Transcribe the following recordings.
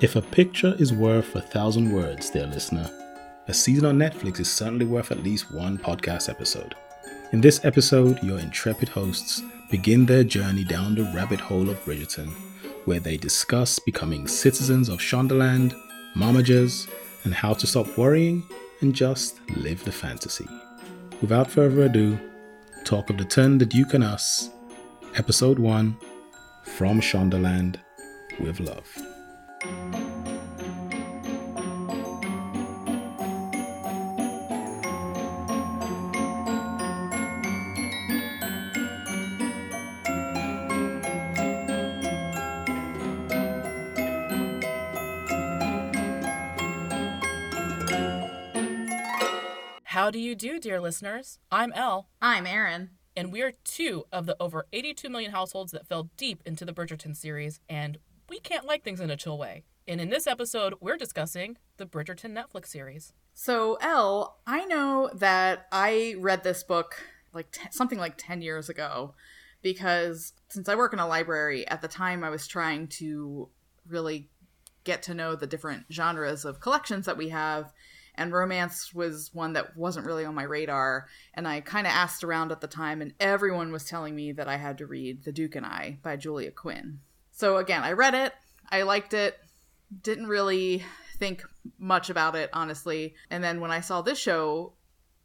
If a picture is worth a thousand words, dear listener, a season on Netflix is certainly worth at least one podcast episode. In this episode, your intrepid hosts begin their journey down the rabbit hole of Bridgerton, where they discuss becoming citizens of Shondaland, Marmagers, and how to stop worrying and just live the fantasy. Without further ado, talk of the Ton, the Duke and Us, Episode 1 From Shondaland with Love. Listeners? I'm Elle, I'm Erin. and we are two of the over 82 million households that fell deep into the Bridgerton series, and we can't like things in a chill way. And in this episode, we're discussing the Bridgerton Netflix series. So, Elle, I know that I read this book like t- something like 10 years ago because since I work in a library, at the time I was trying to really get to know the different genres of collections that we have. And romance was one that wasn't really on my radar. And I kind of asked around at the time, and everyone was telling me that I had to read The Duke and I by Julia Quinn. So, again, I read it, I liked it, didn't really think much about it, honestly. And then when I saw this show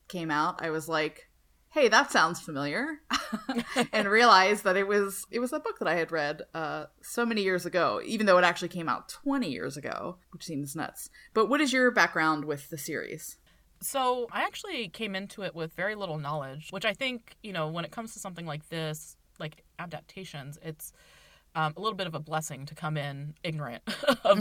came out, I was like, hey, that sounds familiar. and realized that it was it was a book that I had read uh, so many years ago, even though it actually came out 20 years ago, which seems nuts. But what is your background with the series? So, I actually came into it with very little knowledge, which I think, you know, when it comes to something like this, like adaptations, it's um, a little bit of a blessing to come in ignorant of,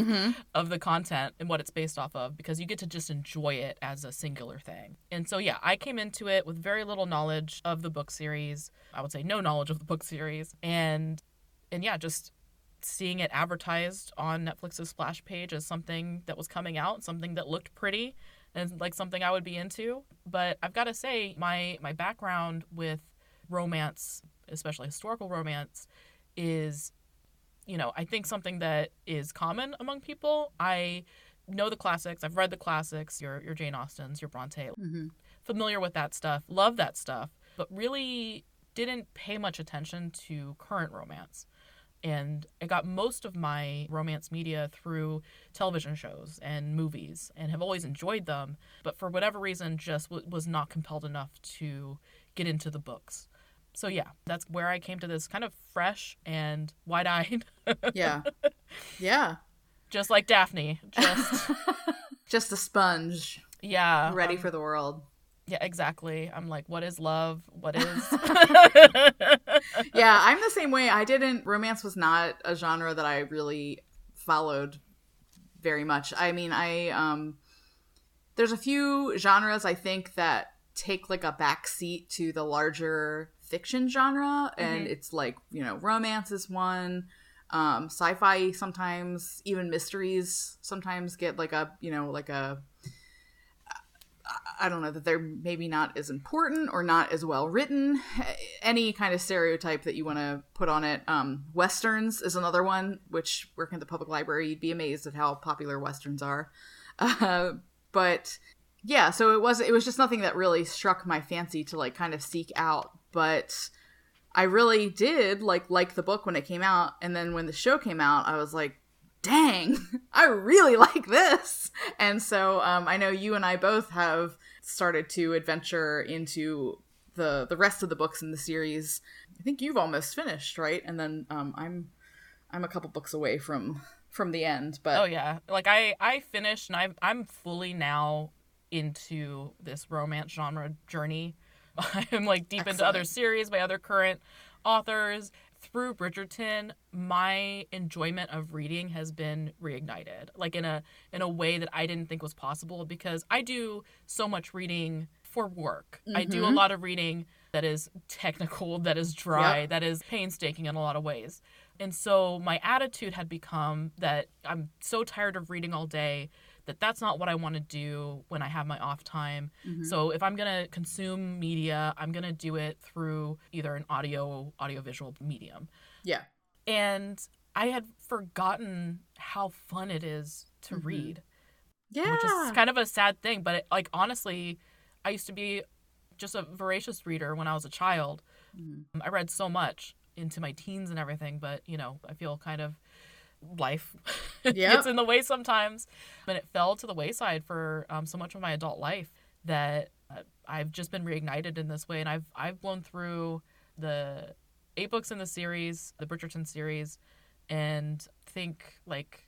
of the content and what it's based off of because you get to just enjoy it as a singular thing. And so, yeah, I came into it with very little knowledge of the book series. I would say no knowledge of the book series. And, and yeah, just seeing it advertised on Netflix's splash page as something that was coming out, something that looked pretty and like something I would be into. But I've got to say, my my background with romance, especially historical romance, is, you know, I think something that is common among people. I know the classics. I've read the classics. Your your Jane Austens, your Bronte. Mm-hmm. Familiar with that stuff. Love that stuff. But really didn't pay much attention to current romance. And I got most of my romance media through television shows and movies and have always enjoyed them. But for whatever reason, just w- was not compelled enough to get into the books. So, yeah, that's where I came to this kind of fresh and wide eyed, Yeah. yeah. just like Daphne. Just, Just a sponge, yeah. ready um, for the world. Yeah, exactly. I'm like, what is love? What is. yeah, I'm the same way. I didn't romance was not a genre that I really followed very much. I mean, I um there's a few genres I think that take like a back seat to the larger fiction genre and Mhm. it's like, you know, romance is one um sci-fi sometimes even mysteries sometimes get like a, you know, like a I don't know that they're maybe not as important or not as well written. Any kind of stereotype that you want to put on it. Um, westerns is another one, which working at the public library, you'd be amazed at how popular westerns are. Uh, but yeah, so it was it was just nothing that really struck my fancy to like kind of seek out. But I really did like like the book when it came out, and then when the show came out, I was like, dang, I really like this. And so um, I know you and I both have started to adventure into the the rest of the books in the series. I think you've almost finished, right? And then um, I'm I'm a couple books away from from the end, but oh, yeah. Like, I, I finished and I've, I'm fully now into this romance genre journey. I'm like deep into other series by other current authors. Through Bridgerton, my enjoyment of reading has been reignited, like in a in a way that I didn't think was possible because I do so much reading for work. I do a Mhm. lot of reading that is technical, that is dry, Yep. that is painstaking in a lot of ways. And so my attitude had become that I'm so tired of reading all day that that's not what I want to do when I have my off time. Mhm. So if I'm going to consume media, I'm going to do it through either an audio audiovisual medium. yeah. And I had forgotten how fun it is to Mhm. read, Yeah. which is kind of a sad thing. But it, like honestly, I used to be just a voracious reader when I was a child. Mhm. I read so much into my teens and everything, but you know, I feel kind of life Yep. gets in the way sometimes. And it fell to the wayside for um, so much of my adult life that uh, I've just been reignited in this way, and I've I've blown through the eight books in the series, the Bridgerton series, and think like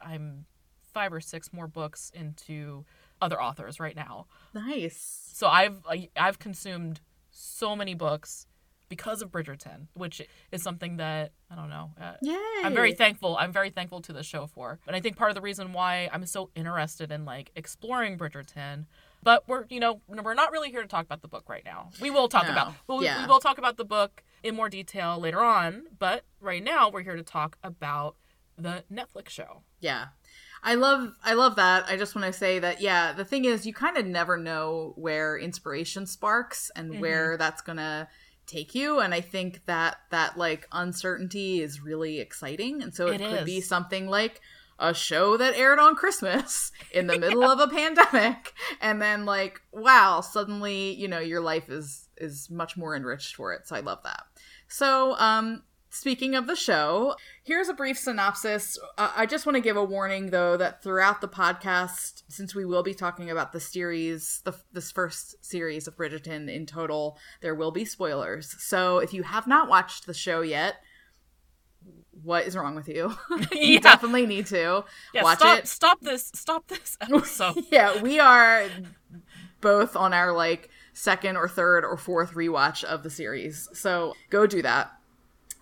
I'm five or six more books into other authors right now. Nice. So I've I- I've consumed so many books because of Bridgerton, which is something that I don't know. Uh, Yay. I'm very thankful. I'm very thankful to the show for. And I think part of the reason why I'm so interested in like exploring Bridgerton, but we're you know we're not really here to talk about the book right now. We will talk No. about well, we- Yeah. we will talk about the book in more detail later on. But right now we're here to talk about the Netflix show. Yeah. I love I love that. I just want to say that yeah, the thing is you kind of never know where inspiration sparks and Mhm. where that's going to take you and I think that that like uncertainty is really exciting and so it, It could be something like a show that aired on Christmas in the middle of a pandemic and then like wow, suddenly, you know, your life is is much more enriched for it. So I love that. So, um Speaking of the show, here's a brief synopsis. Uh, I just want to give a warning, though, that throughout the podcast, since we will be talking about the series, the, this first series of Bridgerton in total, there will be spoilers. So if you have not watched the show yet, what is wrong with you? you Yeah. definitely need to Yeah, watch stop it. stop this stop this episode. yeah, we are both on our like second or third or fourth rewatch of the series. So go do that.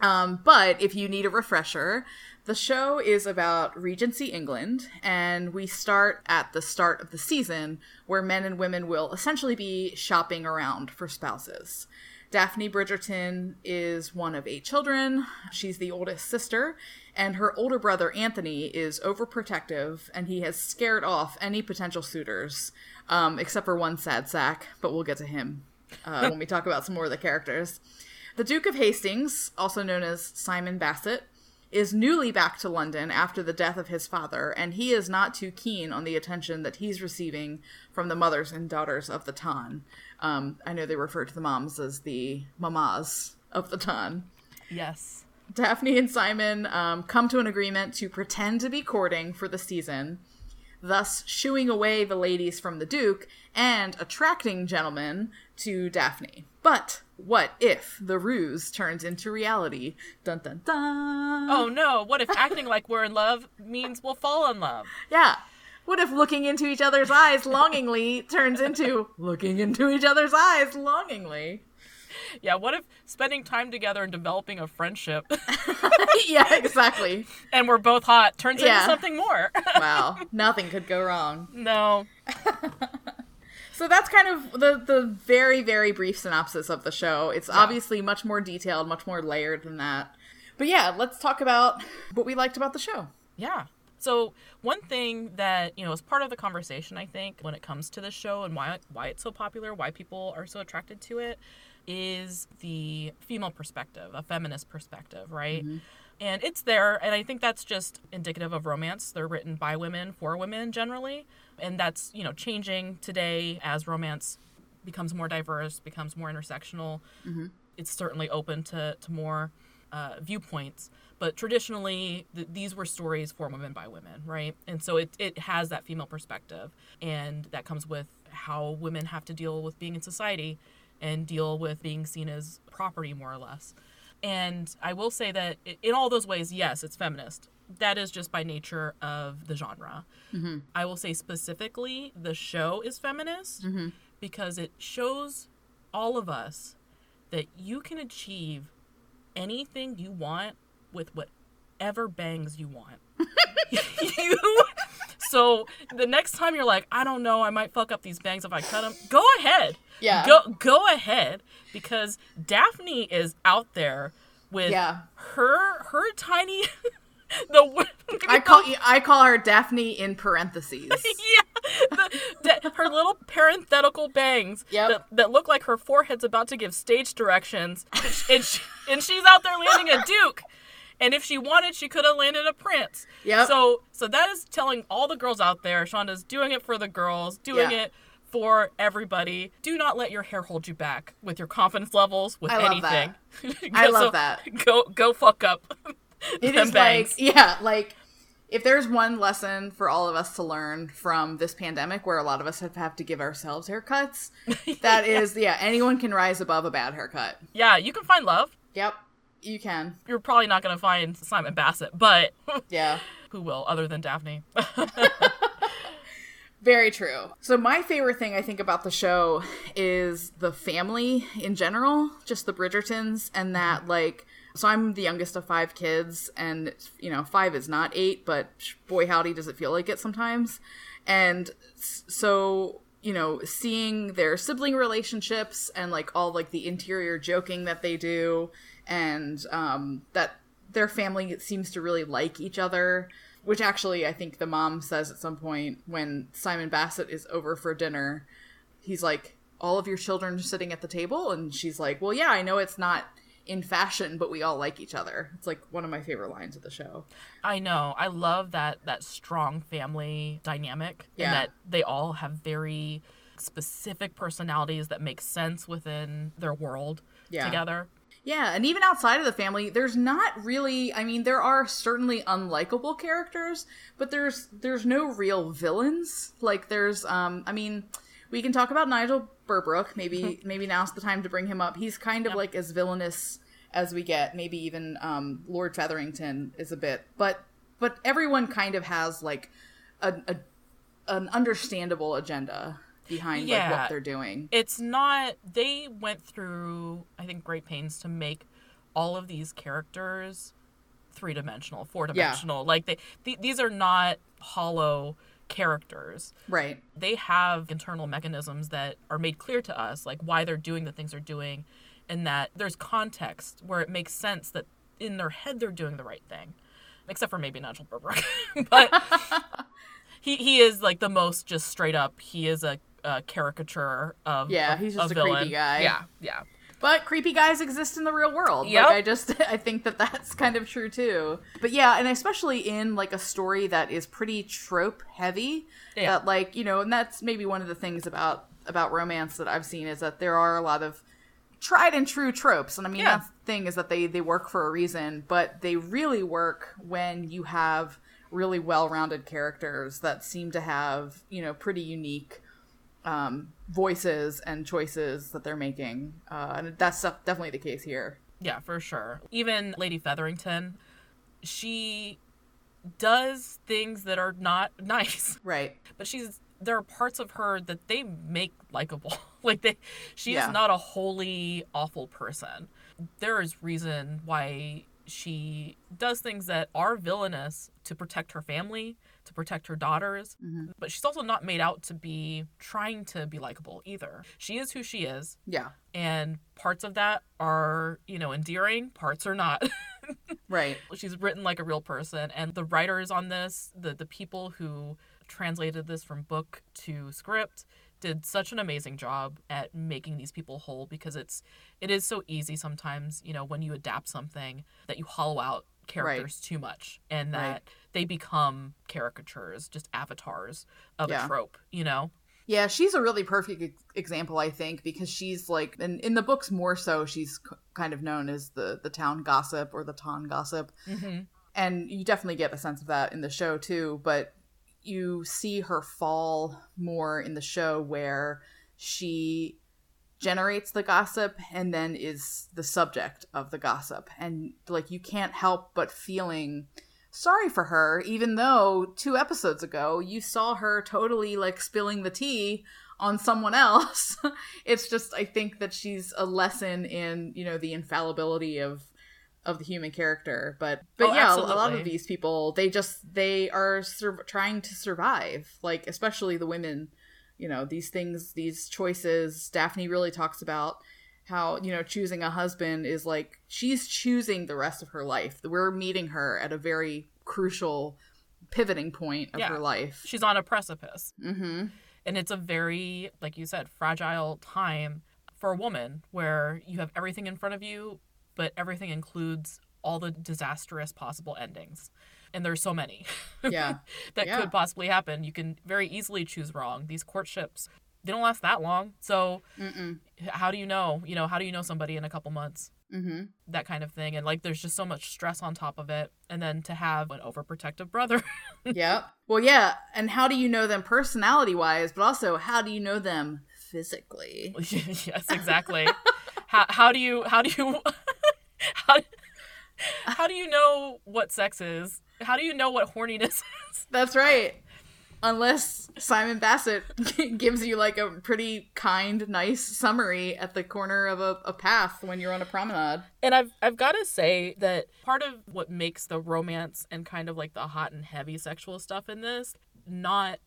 Um, but if you need a refresher, the show is about Regency England, and we start at the start of the season where men and women will essentially be shopping around for spouses. Daphne Bridgerton is one of eight children. She's the oldest sister, and her older brother Anthony is overprotective, and he has scared off any potential suitors, um, except for one sad sack, but we'll get to him uh, when we talk about some more of the characters. The Duke of Hastings, also known as Simon Bassett, is newly back to London after the death of his father, and he is not too keen on the attention that he's receiving from the mothers and daughters of the Ton. Um, I know they refer to the moms as the mamas of the Ton. yes. Daphne and Simon um, come to an agreement to pretend to be courting for the season, thus shooing away the ladies from the Duke and attracting gentlemen to Daphne. But what if the ruse turns into reality? Dun dun dun. Oh no, what if acting like we're in love means we'll fall in love? Yeah. What if looking into each other's eyes longingly turns into looking into each other's eyes longingly? Yeah, what if spending time together and developing a friendship yeah, exactly. and we're both hot turns Yeah. into something more? Wow, nothing could go wrong. no. So that's kind of the the very very brief synopsis of the show. It's obviously much more detailed, much more layered than that. But yeah, let's talk about what we liked about the show. Yeah. So one thing that you know is part of the conversation, I think, when it comes to this show and why why it's so popular, why people are so attracted to it, is the female perspective, a feminist perspective, right? And it's there, and I think that's just indicative of romance. They're written by women for women generally, and that's you know changing today as romance becomes more diverse, becomes more intersectional. It's certainly open to to more uh, viewpoints, but traditionally th- these were stories for women by women, right? And so it it has that female perspective, and that comes with how women have to deal with being in society and deal with being seen as property more or less. And I will say that in all those ways, yes, it's feminist. That is just by nature of the genre. Mm-hmm. I will say specifically, the show is feminist mm-hmm. because it shows all of us that you can achieve anything you want with whatever bangs you want. you so the next time you're like, I don't know, I might fuck up these bangs if I cut them. Go ahead. Yeah. Go go ahead because Daphne is out there with Yeah. her her tiny the I call I call her Daphne in parentheses. yeah, the, her little parenthetical bangs Yep. that, that look like her forehead's about to give stage directions, and, she, and she's out there landing a duke, and if she wanted, she could have landed a prince. Yeah. So so that is telling all the girls out there, Shonda's doing it for the girls, doing Yeah. it for everybody. Do not let your hair hold you back with your confidence levels with I love anything. I love So, that. Go go fuck up. It is bangs. like yeah, like if there's one lesson for all of us to learn from this pandemic where a lot of us have, have to give ourselves haircuts, that is yeah, anyone can rise above a bad haircut. yeah, you can find love. Yep. You can. You're probably not gonna find Simon Bassett, but Yeah. who will other than Daphne? Very true. So my favorite thing I think about the show is the family in general, just the Bridgertons and that mm-hmm. like so I'm the youngest of five kids and you know, 5 is not 8, but boy howdy does it feel like it sometimes. And so, you know, seeing their sibling relationships and like all like the interior joking that they do and um that their family seems to really like each other which actually I think the mom says at some point when Simon Bassett is over for dinner, he's like, All of your children are sitting at the table? And she's like, Well, yeah, I know it's not in fashion, but we all like each other. It's like one of my favorite lines of the show. I know. I love that that strong family dynamic Yeah. and that they all have very specific personalities that make sense within their world Yeah. together. Yeah, and even outside of the family, there's not really I mean, there are certainly unlikable characters, but there's there's no real villains. Like there's um I mean, we can talk about Nigel Berbrooke. Maybe maybe now's the time to bring him up. He's kind of like as villainous as we get. Maybe even um Lord Featherington is a bit. But but everyone kind of has like a, a an understandable agenda behind like what they're doing. It's not they went through I think great pains to make all of these characters three-dimensional, four-dimensional. Like they th- these are not hollow characters. Right. they have internal mechanisms that are made clear to us, like why they're doing the things they're doing, and that there's context where it makes sense that in their head they're doing the right thing, except for maybe Nigel Berbrooke, but he he is like the most just straight up. He is a, a caricature of Yeah, he's just of a creepy guy. Yeah, yeah. But creepy guys exist in the real world. Yep. Like I just I think that that's kind of true too. But yeah, and especially in like a story that is pretty trope heavy. Yeah. That like, you know, and that's maybe one of the things about about romance that I've seen is that there are a lot of tried and true tropes. And I mean Yeah. that's the thing is that they they work for a reason, but they really work when you have really well-rounded characters that seem to have, you know, pretty unique um, voices and choices that they're making, uh, and that's def- definitely the case here. Yeah, for sure. Even Lady Featherington, she does things that are not nice. Right. but she's there are parts of her that they make likable like they she Yeah. is not a wholly awful person there is reason why she does things that are villainous to protect her family to protect her daughters mm-hmm. but she's also not made out to be trying to be likable either she is who she is Yeah. and parts of that are you know endearing parts are not Right. she's written like a real person and the writers on this the the people who translated this from book to script did such an amazing job at making these people whole because it's it is so easy sometimes you know when you adapt something that you hollow out characters too much and that Right. they become caricatures just avatars of Yeah. a trope you know Yeah, she's a really perfect example, I think, because she's like, and in the books more so, she's c- kind of known as the the town gossip or the ton gossip, mm-hmm. and you definitely get a sense of that in the show too. But you see her fall more in the show where she generates the gossip and then is the subject of the gossip. And like you can't help but feeling sorry for her even though two episodes ago you saw her totally like spilling the tea on someone else. It's just i think that she's a lesson in you know the infallibility of of the human character. But but Oh, yeah a lot of these people they just they are sur- trying to survive like especially the women you know these things these choices daphne really talks about how you know choosing a husband is like she's choosing the rest of her life we're meeting her at a very crucial pivoting point of Yeah. her life she's on a precipice mm-hmm and it's a very like you said fragile time for a woman where you have everything in front of you but everything includes all the disastrous possible endings. And there's so many Yeah. that Yeah. could possibly happen. You can very easily choose wrong. These courtships, they don't last that long. So Mm-mm. how do you know? You know, how do you know somebody in a couple months? Mm-hmm. That kind of thing. And like there's just so much stress on top of it. And then to have an overprotective brother. yep. Well, yeah. And how do you know them personality wise, but also how do you know them physically? yes, exactly. how how do you how do you how, how do you know what sex is? How do you know what horniness is? That's right. Unless Simon Bassett gives you like a pretty kind, nice summary at the corner of a, a path when you're on a promenade. And I've I've got to say that part of what makes the romance and kind of like the hot and heavy sexual stuff in this not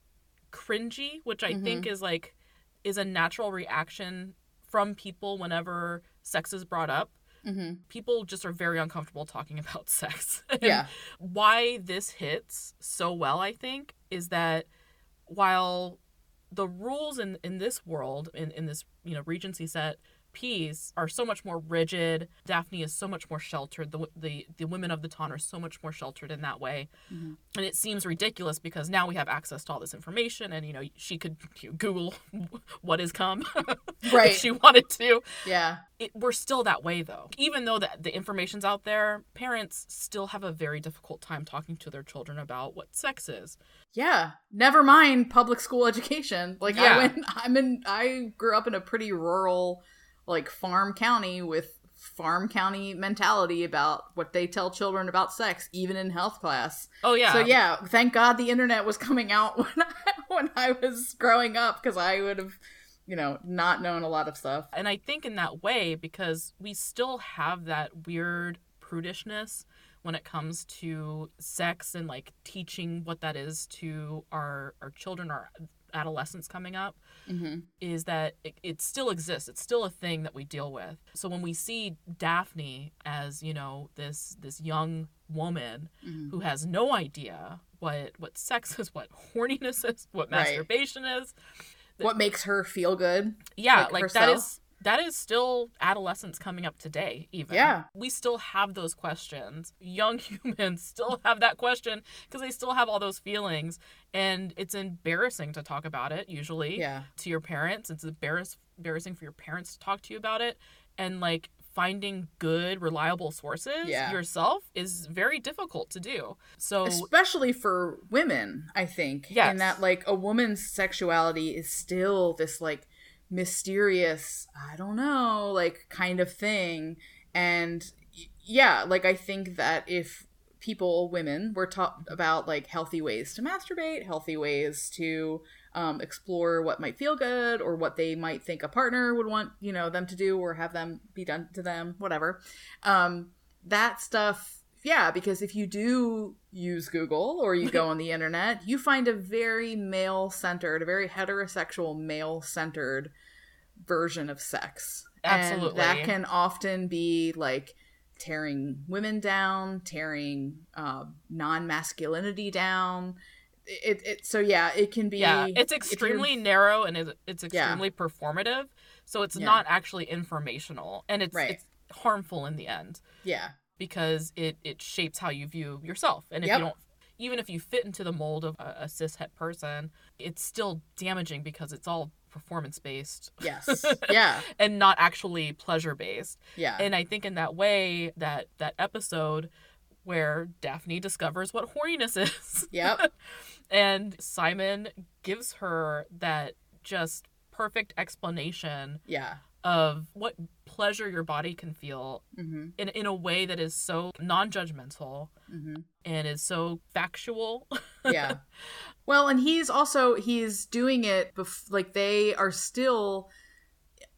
cringy, which I mm-hmm. think is like is a natural reaction from people whenever sex is brought up. Mm-hmm. People just are very uncomfortable talking about sex. Yeah. why this hits so well, I think, is that while the rules in, in this world, in, in this, you know, Regency set are so much more rigid. Daphne is so much more sheltered. The the, the women of the Ton are so much more sheltered in that way. Mhm. And it seems ridiculous because now we have access to all this information and you know, she could you know, Google what is come, Right. if she wanted to Yeah. it, we're still that way though even though the, the information's out there parents still have a very difficult time talking to their children about what sex is Yeah. Never mind public school education. Like Yeah. I went I'm in I grew up in a pretty rural like farm county with farm county mentality about what they tell children about sex even in health class. oh yeah So yeah, thank God the internet was coming out when I, when I was growing up because I would have, you know, not known a lot of stuff. and i think in that way because we still have that weird prudishness when it comes to sex and like teaching what that is to our our children our adolescents coming up Mm-hmm. is that it, it still exists. It's still a thing that we deal with. So when we see Daphne as you know this this young woman Mhm. who has no idea what what sex is, what horniness is, what Right. masturbation is, What makes her feel good? yeah, Like like, that is that is still adolescence coming up today. Even Yeah. we still have those questions. Young humans still have that question because they still have all those feelings, and it's embarrassing to talk about it. Usually, Yeah. to your parents. It's embarrass- embarrassing for your parents to talk to you about it. And like finding good, reliable sources Yeah. yourself is very difficult to do. So, Especially for women, I think. Yes. In that like a woman's sexuality is still this like mysterious, I don't know, like kind of thing. And yeah, like I think that if people, women, were taught about like healthy ways to masturbate, healthy ways to um, explore what might feel good or what they might think a partner would want, you know, them to do or have them be done to them, whatever. Um, that stuff, yeah, because if you do use Google or you go on the internet, you find a very male centered, a very heterosexual male centered version of sex. And that can often be like tearing women down, tearing uh, non masculinity down. It, it so yeah, it can be yeah, it's extremely narrow and it- it's Yeah. extremely performative. So, it's Yeah. not actually informational and it's, Right. it's harmful in the end yeah because it, it shapes how you view yourself. And if Yep. you don't, even if you fit into the mold of a, a cis het person, it's still damaging because it's all performance based. yes. Yeah. And not actually pleasure based. yeah. And I think in that way that that episode where Daphne discovers what horniness is. Yep. And Simon gives her that just perfect explanation yeah of what pleasure your body can feel hmm in in a way that is so non-judgmental hmm and is so factual. yeah. Well and he's also he's doing it bef- like they are still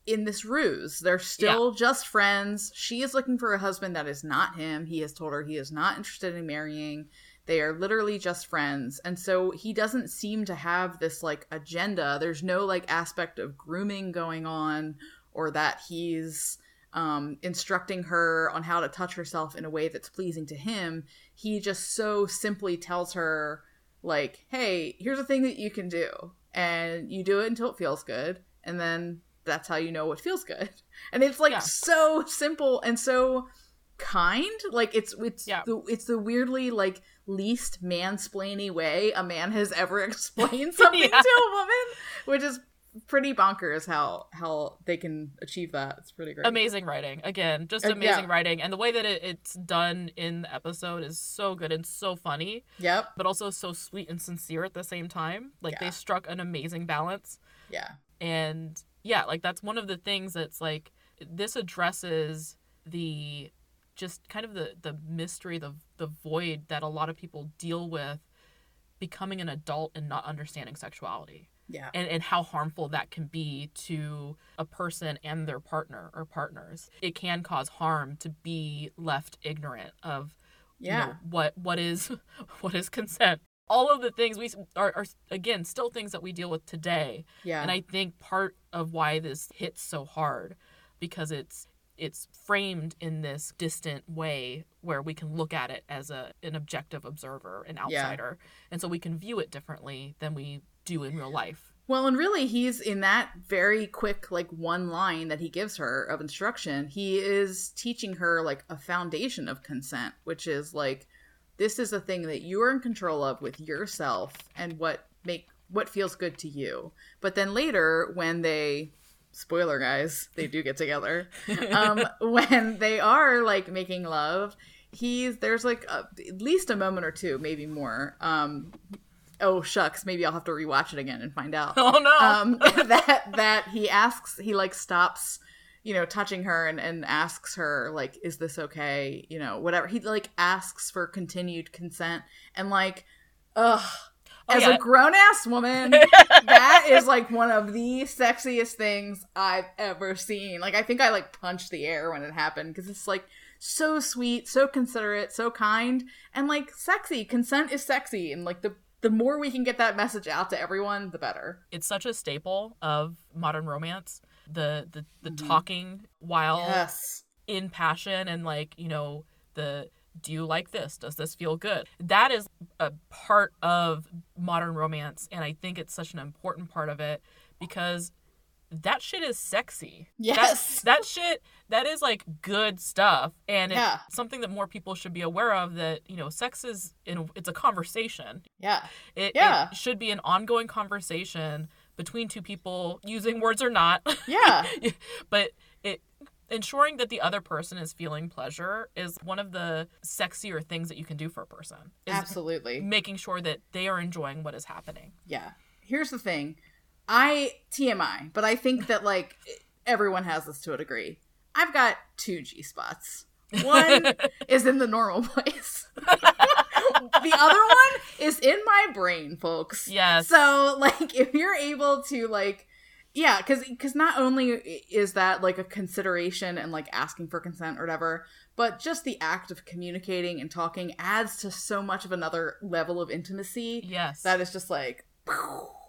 in this ruse. They're still just friends. She is looking for a husband that is not him. He has told her he is not interested in marrying. They are literally just friends. And so he doesn't seem to have this like agenda. There's no like aspect of grooming going on or that he's um, instructing her on how to touch herself in a way that's pleasing to him he just so simply tells her like hey here's a thing that you can do and you do it until it feels good and then that's how you know what feels good and it's like Yeah. so simple and so kind. Like it's it's Yeah. the it's the weirdly like least mansplainy way a man has ever explained something Yeah. to a woman, which is pretty bonkers how how they can achieve that. It's pretty great. amazing writing again just Uh, amazing yeah. writing and the way that it, it's done in the episode is so good and so funny Yep. but also so sweet and sincere at the same time like Yeah. they struck an amazing balance Yeah. and yeah like that's one of the things that's like this addresses the just kind of the the mystery the the void that a lot of people deal with becoming an adult and not understanding sexuality Yeah. and, and how harmful that can be to a person and their partner or partners. It can cause harm to be left ignorant of you Yeah. know, what what is what is consent. All of the things we are, are again still things that we deal with today, Yeah. and I think part of why this hits so hard because it's it's framed in this distant way where we can look at it as a an objective observer, an Yeah. outsider, and so we can view it differently than we do in real life. Well, and really, he's in that very quick, like one line that he gives her of instruction. He is teaching her like a foundation of consent, which is like, this is a thing that you are in control of with yourself and what make what feels good to you. But then later, when they, spoiler guys, they do get together. um, when they are like making love, he's there's like a, at least a moment or two, maybe more. Um, oh shucks, maybe I'll have to rewatch it again and find out. Oh no! um, that that he asks, he like stops, you know, touching her and and asks her like, "Is this okay?" You know, whatever. He like asks for continued consent and like, ugh. Oh, As yeah. a grown ass woman, that is like one of the sexiest things I've ever seen. Like, I think I like punched the air when it happened because it's like so sweet, so considerate, so kind, and like sexy. Consent is sexy, and like the the more we can get that message out to everyone, the better. it's such a staple of modern romance. The the the Mhm. talking while Yes. in passion and like you know the do you like this does this feel good that is a part of modern romance and i think it's such an important part of it because that shit is sexy Yes. that, that shit that is like good stuff and it's Yeah. something that more people should be aware of that you know sex is in it's a conversation Yeah. it, Yeah. it should be an ongoing conversation between two people using words or not Yeah. but it ensuring that the other person is feeling pleasure is one of the sexier things that you can do for a person Absolutely. making sure that they are enjoying what is happening Yeah. Here's the thing. I TMI, but I think that like everyone has this to a degree. I've got two G spots. One is in the normal place. the other one is in my brain, folks. yes So, like, if you're able to, like, yeah, because because not only is that like a consideration and like asking for consent or whatever, but just the act of communicating and talking adds to so much of another level of intimacy yes that is just like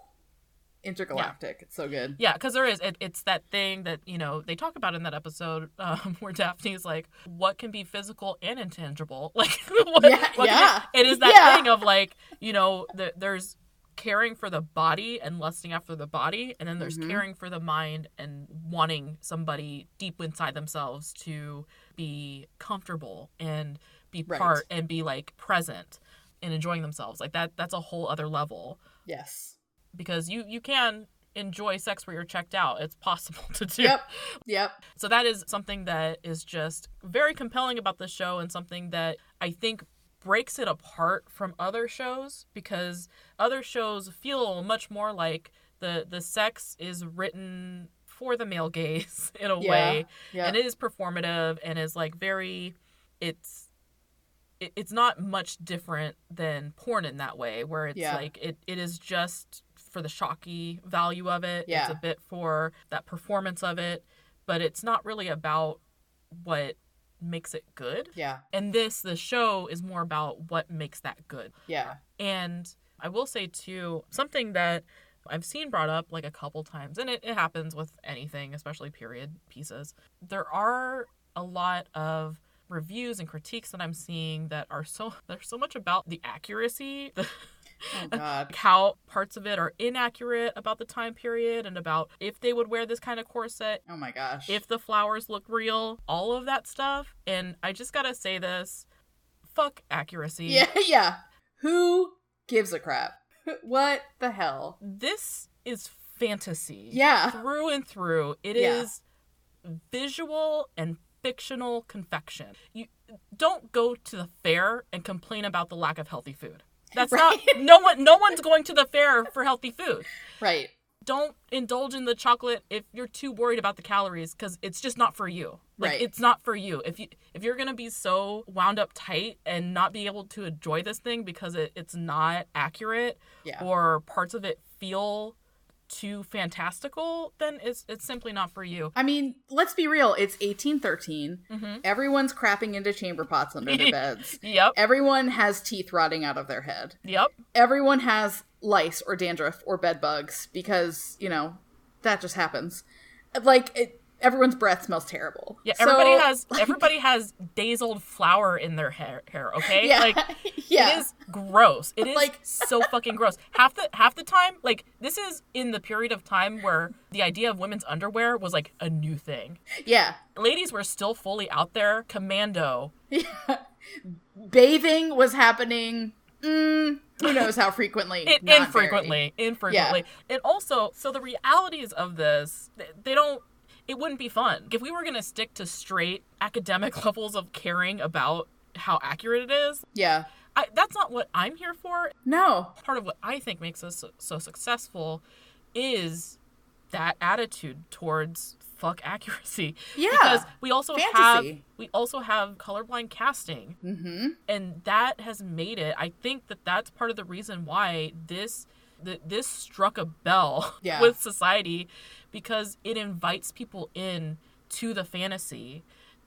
intergalactic. It's so good. yeah because there is it, it's that thing that you know they talk about in that episode um, where daphne's like what can be physical and intangible like what, Yeah, what yeah. it, it is that Yeah. thing of like you know the, there's caring for the body and lusting after the body and then there's Mhm. caring for the mind and wanting somebody deep inside themselves to be comfortable and be Right. part and be like present and enjoying themselves like that that's a whole other level Yes. Because you you can enjoy sex where you're checked out it's possible to do Yep. Yep. so that is something that is just very compelling about the show and something that I think breaks it apart from other shows because other shows feel much more like the the sex is written for the male gaze in a Yeah. way Yeah. and it is performative and is like very it's it, it's not much different than porn in that way where it's Yeah. like it, it is just for the shocky value of it Yeah. it's a bit for that performance of it but it's not really about what makes it good yeah. and this the show is more about what makes that good Yeah. and I will say too, something that I've seen brought up like a couple times, and it, it happens with anything, especially period pieces. There are a lot of reviews and critiques that I'm seeing that are so they're so much about the accuracy. Oh god. how parts of it are inaccurate about the time period and about if they would wear this kind of corset, Oh my gosh. if the flowers look real, all of that stuff. And I just gotta say this fuck accuracy. yeah, yeah. Who gives a crap? What the hell? This is fantasy. Yeah. Through and through. It is Yeah. visual and fictional confection. You don't go to the fair and complain about the lack of healthy food. That's Right. not no one no one's going to the fair for healthy food. Right. don't indulge in the chocolate if you're too worried about the calories because it's just not for you like Right. it's not for you if you if you're gonna be so wound up tight and not be able to enjoy this thing because it, it's not accurate Yeah. or parts of it feel too fantastical then it's it's simply not for you I mean, let's be real. It's 1813. Mhm. Everyone's crapping into chamber pots under their beds. yep Everyone has teeth rotting out of their head. yep Everyone has lice or dandruff or bed bugs because, you know, that just happens. Like, it, everyone's breath smells terrible. yeah So- everybody has everybody has days old flour in their hair hair okay Yeah. like yeah. It is gross. It is Like- so fucking gross. Half the half the time, like this is in the period of time where the idea of women's underwear was like a new thing. Yeah. Ladies were still fully out there, commando. Yeah. Bathing was happening. Mm, who knows how frequently? It, infrequently, infrequently. And also, so the realities of this, they, they don't. It wouldn't be fun if we were gonna stick to straight academic levels of caring about how accurate it is. Yeah. I, that's not what I'm here for. No. part of what I think makes us so, so successful is that attitude towards fuck accuracy. Yeah. Because we also have we also have colorblind casting Mm-hmm. and that has made it I think that that's part of the reason why this that this struck a bell Yeah. with society because it invites people in to the fantasy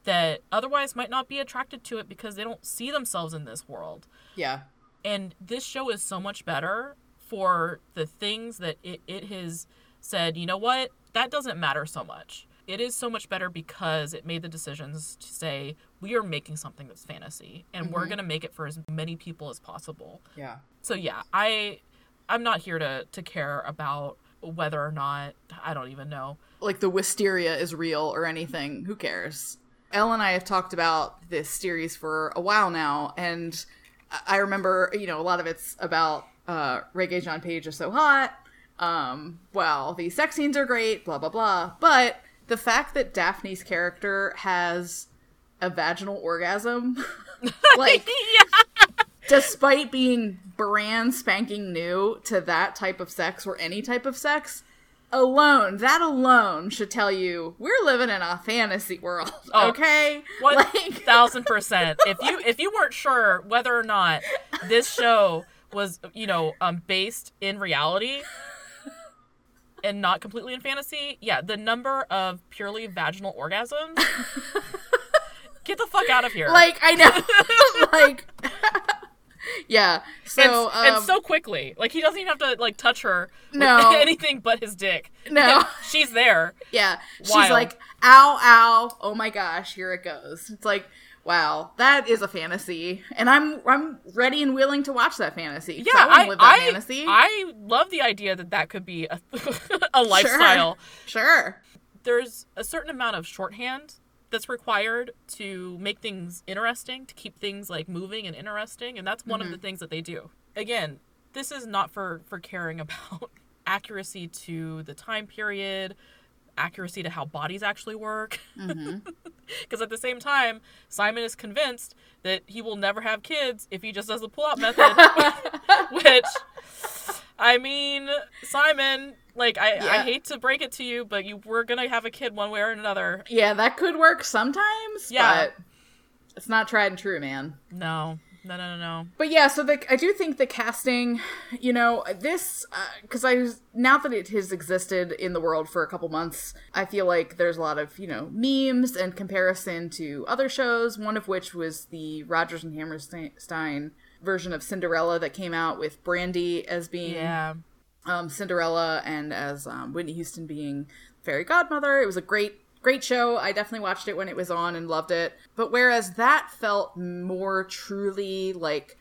that otherwise might not be attracted to it because they don't see themselves in this world Yeah. and this show is so much better for the things that it, it has said you know what that doesn't matter so much it is so much better because it made the decisions to say we are making something that's fantasy and we're Mhm. going to make it for as many people as possible Yeah. so yeah i i'm not here to to care about whether or not i don't even know like the wisteria is real or anything. Who cares? Elle and I have talked about this series for a while now, and I- remember, you know, a lot of it's about uh, Regé-Jean Page is so hot. Um, well, the sex scenes are great, blah blah blah. But the fact that Daphne's character has a vaginal orgasm, like, despite being brand spanking new to that type of sex or any type of sex, alone, that alone should tell you we're living in a fantasy world. Oh, okay? One Like thousand percent. If you if you weren't sure whether or not this show was you know um based in reality and not completely in fantasy, yeah, the number of purely vaginal orgasms. get the fuck out of here. like I know like Yeah. So and, and um, so quickly. Like he doesn't even have to like touch her with No. anything but his dick. No. She's there. Yeah. She's like, ow, ow, oh my gosh, here it goes. It's like, wow, that is a fantasy. And I'm I'm ready and willing to watch that fantasy. Yeah, I I that I, fantasy. I love the idea that that could be a, a lifestyle. Sure. there's a certain amount of shorthand that's required to make things interesting, to keep things like moving and interesting, and that's one of the mm-hmm. things that they do. Again, this is not for for caring about accuracy to the time period, accuracy to how bodies actually work. Mm-hmm. Because at the same time, Simon is convinced that he will never have kids if he just does the pull-out method, which I mean, Simon, like I, I hate to break it to you, but you were gonna have a kid one way or another. Yeah, that could work sometimes, Yeah. but it's not tried and true, man. No, no, no, no, no. But yeah, so the, I do think the casting, you know, this uh, because I was now that it has existed in the world for a couple months, I feel like there's a lot of you know memes and comparison to other shows. One of which was the Rodgers and Hammerstein version of Cinderella that came out with Brandy as being Yeah, um, Cinderella and as um, Whitney Houston being fairy godmother. It was a great, great show. I definitely watched it when it was on and loved it. But whereas that felt more truly like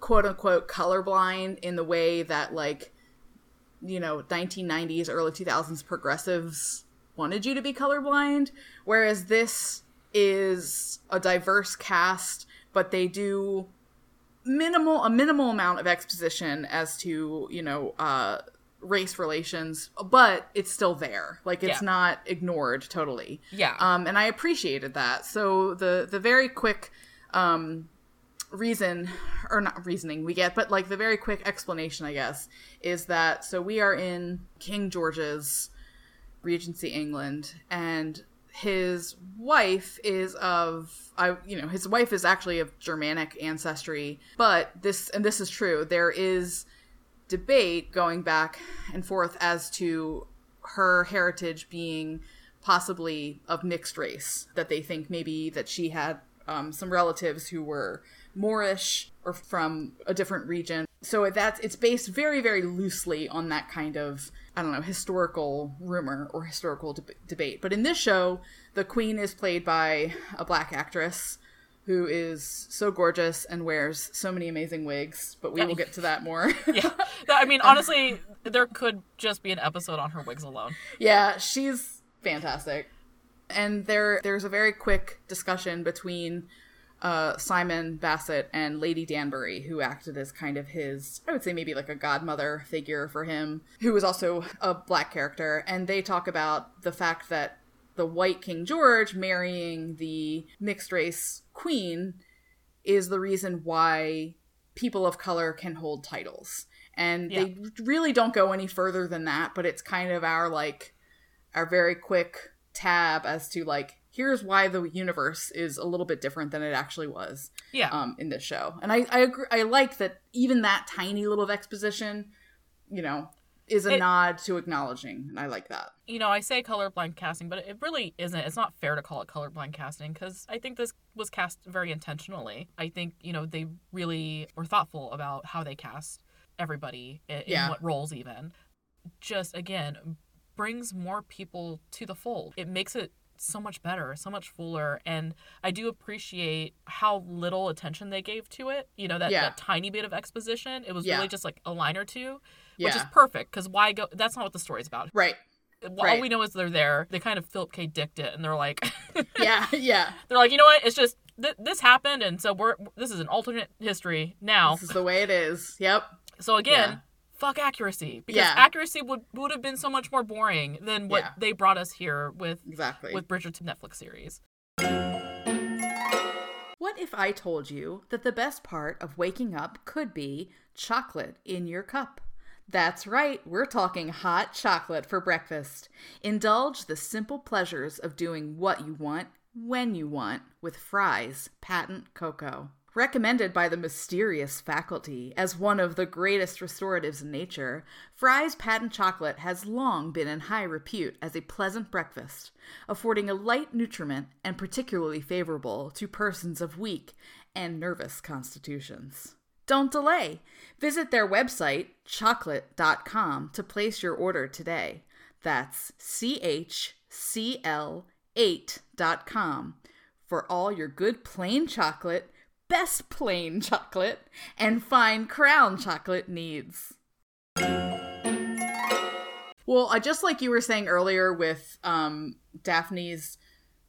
quote unquote colorblind in the way that like you know 1990s early 2000s progressives wanted you to be colorblind whereas this is a diverse cast but they do minimal a minimal amount of exposition as to you know uh race relations but it's still there like it's Yeah. not ignored totally Yeah. um and i appreciated that so the the very quick um reason or not reasoning we get but like the very quick explanation i guess is that so we are in king george's regency england and his wife is of i you know his wife is actually of germanic ancestry but this and this is true there is debate going back and forth as to her heritage being possibly of mixed race that they think maybe that she had um, some relatives who were moorish or from a different region so that's it's based very very loosely on that kind of i don't know historical rumor or historical deb- debate but in this show the queen is played by a black actress who is so gorgeous and wears so many amazing wigs but we will get to that more yeah. I mean, um, honestly, there could just be an episode on her wigs alone. Yeah, she's fantastic. And there there's a very quick discussion between uh, Simon Basset and Lady Danbury, who acted as kind of his, I would say maybe like a godmother figure for him, who was also a black character. And they talk about the fact that the white King George marrying the mixed race queen is the reason why people of color can hold titles. And they really don't go any further than that, but it's kind of our like our very quick tab as to like here's why the universe is a little bit different than it actually was Yeah. um, in this show. And I I agree, I like that even that tiny little of exposition, you know, is a It- nod to acknowledging, and I like that. you know, I say colorblind casting, but it really isn't. It's not fair to call it colorblind casting because I think this was cast very intentionally. I think, you know, they really were thoughtful about how they cast everybody in, in what roles, even. Just, again, brings more people to the fold. It makes it so much better, so much fuller. And I do appreciate how little attention they gave to it. You know, that, Yeah. that tiny bit of exposition. It was Yeah. really just like a line or two, which is perfect because why go? That's not what the story's about Right. all Right. we know is they're there. They kind of Philip K. Dicked it, and they're like, Yeah. Yeah. they're like, you know what? It's just th- this happened, and so we're this is an alternate history now. This is the way it is. Yep. So again, Yeah. Fuck accuracy because Yeah. accuracy would would have been so much more boring than what Yeah. they brought us here with Exactly. with Bridgerton Netflix series. What if I told you that the best part of waking up could be chocolate in your cup? That's right, we're talking hot chocolate for breakfast. Indulge the simple pleasures of doing what you want, when you want, with Fry's Patent Cocoa. Recommended by the mysterious faculty as one of the greatest restoratives in nature, Fry's Patent Chocolate has long been in high repute as a pleasant breakfast, affording a light nutriment and particularly favorable to persons of weak and nervous constitutions. Don't delay. Visit their website, chocolate.com, to place your order today. That's CHCL8.com for all your good plain chocolate, best plain chocolate, and fine crown chocolate needs. Well, I just like you were saying earlier with um, Daphne's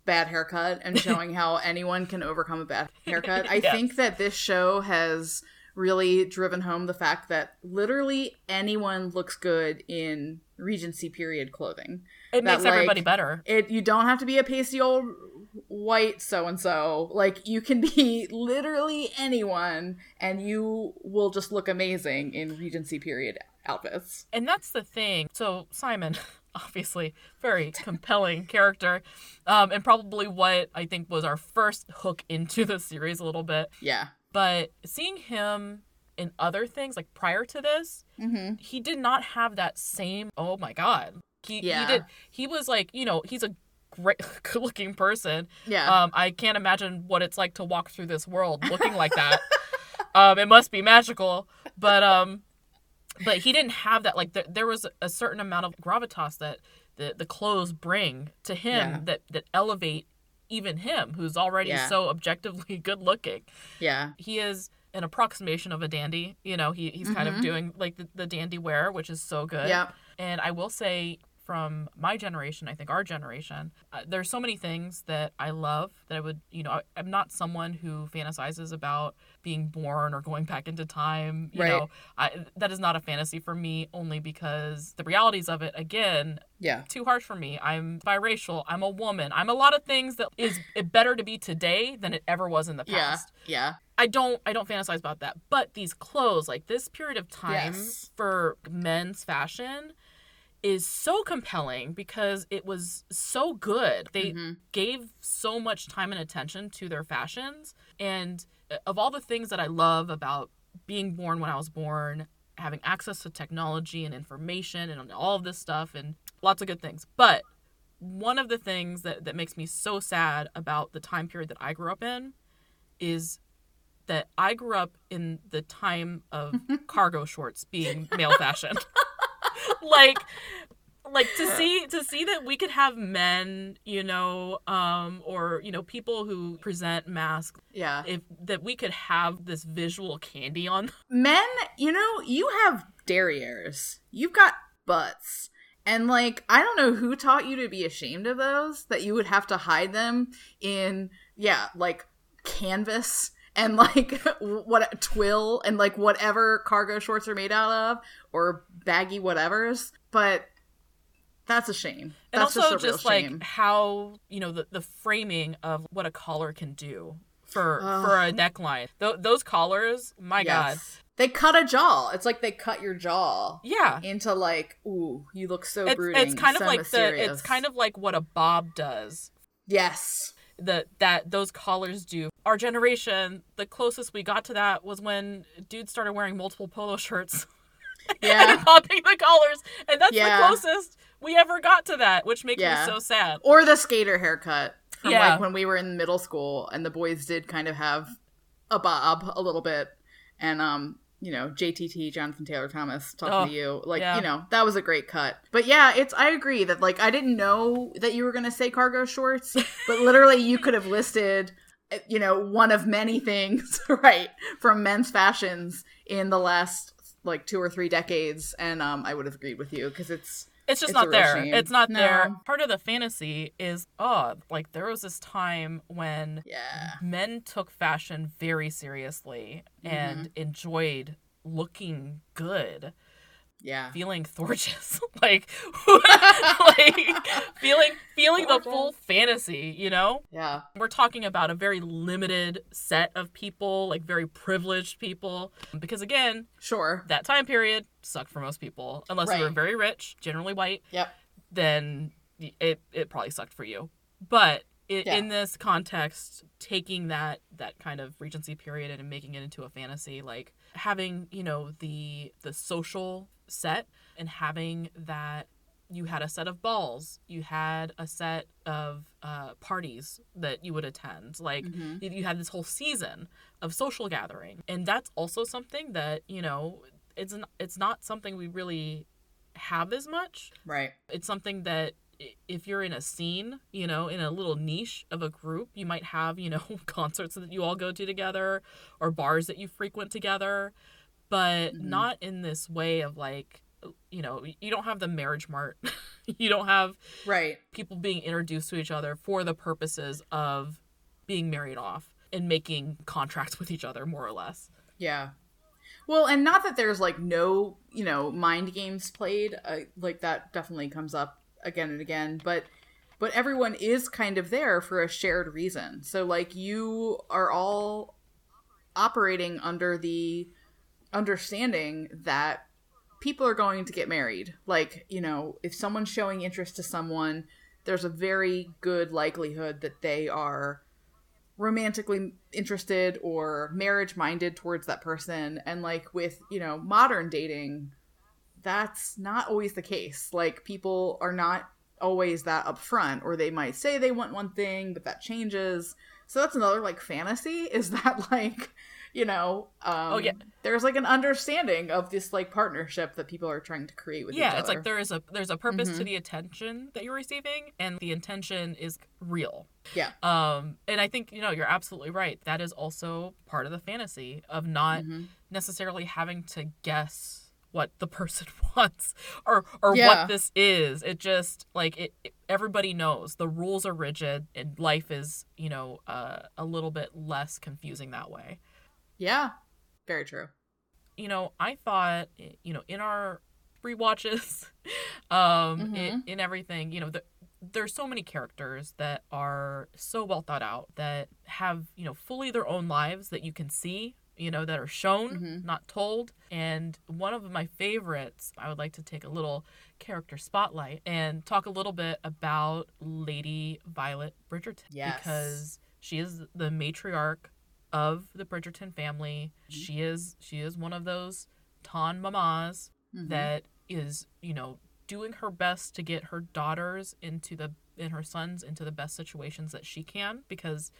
bad haircut and showing how anyone can overcome a bad haircut. I Yes. think that this show has really driven home the fact that literally anyone looks good in Regency period clothing. It That, makes everybody like, better. It you don't have to be a pasty old white so and so. Like you can be literally anyone and you will just look amazing in Regency period outfits. And that's the thing. So Simon, obviously, very compelling character, um, and probably what I think was our first hook into the series a little bit. Yeah. But seeing him in other things, like prior to this, Mm-hmm. he did not have that same. Oh my god, he Yeah. he did. He was like, you know, he's a great, good-looking person. Yeah. Um, I can't imagine what it's like to walk through this world looking like that. um, it must be magical, but um, but he didn't have that. Like th- there was a certain amount of gravitas that the the clothes bring to him Yeah. that that elevate even him, who's already Yeah. so objectively good looking. yeah. He is an approximation of a dandy. You know, he he's kind of Mhm. doing like the, the dandy wear, which is so good. Yeah. And I will say, from my generation, I think our generation, uh, there's so many things that I love that I would, you know, I, I'm not someone who fantasizes about being born or going back into time. You Right. know, I, that is not a fantasy for me, only because the realities of it, again, Yeah. too harsh for me. I'm biracial. I'm a woman. I'm a lot of things that is it better to be today than it ever was in the Yeah. past. Yeah. I don't I don't fantasize about that. But these clothes, like this period of time Yes. for men's fashion is so compelling because it was so good. They Mhm. gave so much time and attention to their fashions and uh, of all the things that I love about being born when I was born, having access to technology and information and all of this stuff and lots of good things. But one of the things that, that makes me so sad about the time period that I grew up in is that I grew up in the time of cargo shorts being male fashion. like like to see to see that we could have men, you know, um or you know, people who present masks Yeah. if that we could have this visual candy on Men, you know, you have derrieres. You've got butts. And like, I don't know who taught you to be ashamed of those, that you would have to hide them in, yeah, like canvas and like what twill and like whatever cargo shorts are made out of or baggy whatevers. But that's a shame. and also just just like shame. how you know the, the framing of what a collar can do for Ugh. for a neckline Th- those collars my god They cut a jaw. It's like they cut your jaw yeah into like, ooh, you look so it's, brooding. it's kind of like mysterious. the it's kind of like what a bob does yes. That that those collars do our generation the closest we got to that was when dudes started wearing multiple polo shirts Yeah. and popping the collars and that's Yeah. the closest we ever got to that which makes Yeah. me so sad or the skater haircut from Yeah. like when we were in middle school and the boys did kind of have a bob a little bit and um you know jtt jonathan taylor thomas talking Oh, to you. Like yeah. you know that was a great cut. But yeah it's i agree that like i didn't know that you were gonna say cargo shorts but literally you could have listed you know one of many things right from men's fashions in the last like two or three decades and um i would have agreed with you because it's It's just It's not there. shame. It's not there. Part of the fantasy is, oh, like there was this time when yeah men took fashion very seriously and Mm-hmm. enjoyed looking good, yeah. feeling gorgeous, like, like feeling feeling the full fantasy. You know, yeah. We're talking about a very limited set of people, like very privileged people, because again, sure. that time period sucked for most people, unless you were very rich, generally white yep. then it it probably sucked for you. But i Yeah. in this context, taking that that kind of Regency period and making it into a fantasy, like having you know the the social set and having that you had a set of balls, you had a set of uh, parties that you would attend, like Mhm. you- had this whole season of social gathering, and that's also something that you know it's n- it's not something we really have as much. Right. It's something that if you're in a scene, you know, in a little niche of a group, you might have, you know, concerts that you all go to together or bars that you frequent together, but Mhm. not in this way of like, you know, you don't have the marriage mart. you don't have right people being introduced to each other for the purposes of being married off and making contracts with each other more or less. yeah well and not that there's like no you know mind games played uh, like that definitely comes up again and again but but everyone is kind of there for a shared reason so like you are all operating under the understanding that people are going to get married. Like you know if someone's showing interest to someone there's a very good likelihood that they are romantically interested or marriage minded towards that person. And like with you know modern dating that's not always the case. Like people are not always that upfront or they might say they want one thing but that changes so that's another like fantasy is that like you know, um, Oh, yeah. there's like an understanding of this like partnership that people are trying to create with each yeah it's like there is a there's a purpose Mm-hmm. to the attention that you're receiving and the intention is real yeah, um and i think you know you're absolutely right that is also part of the fantasy of not Mm-hmm. necessarily having to guess what the person wants or or Yeah. what this is. It just like it, it- everybody knows. The rules are rigid and life is you know uh, a little bit less confusing that way. Yeah, very true. you know, I thought, you know, in our rewatches, um, in, in everything, you know, the, there's so many characters that are so well thought out that have, you know, fully their own lives that you can see, you know, that are shown, mm-hmm. not told. And one of my favorites, I would like to take a little character spotlight and talk a little bit about Lady Violet Bridgerton. Yes. Because she is the matriarch of the Bridgerton family. Mm-hmm. She is she is one of those ton mamas mm-hmm. that is, you know, doing her best to get her daughters into the and her sons into the best situations that she can because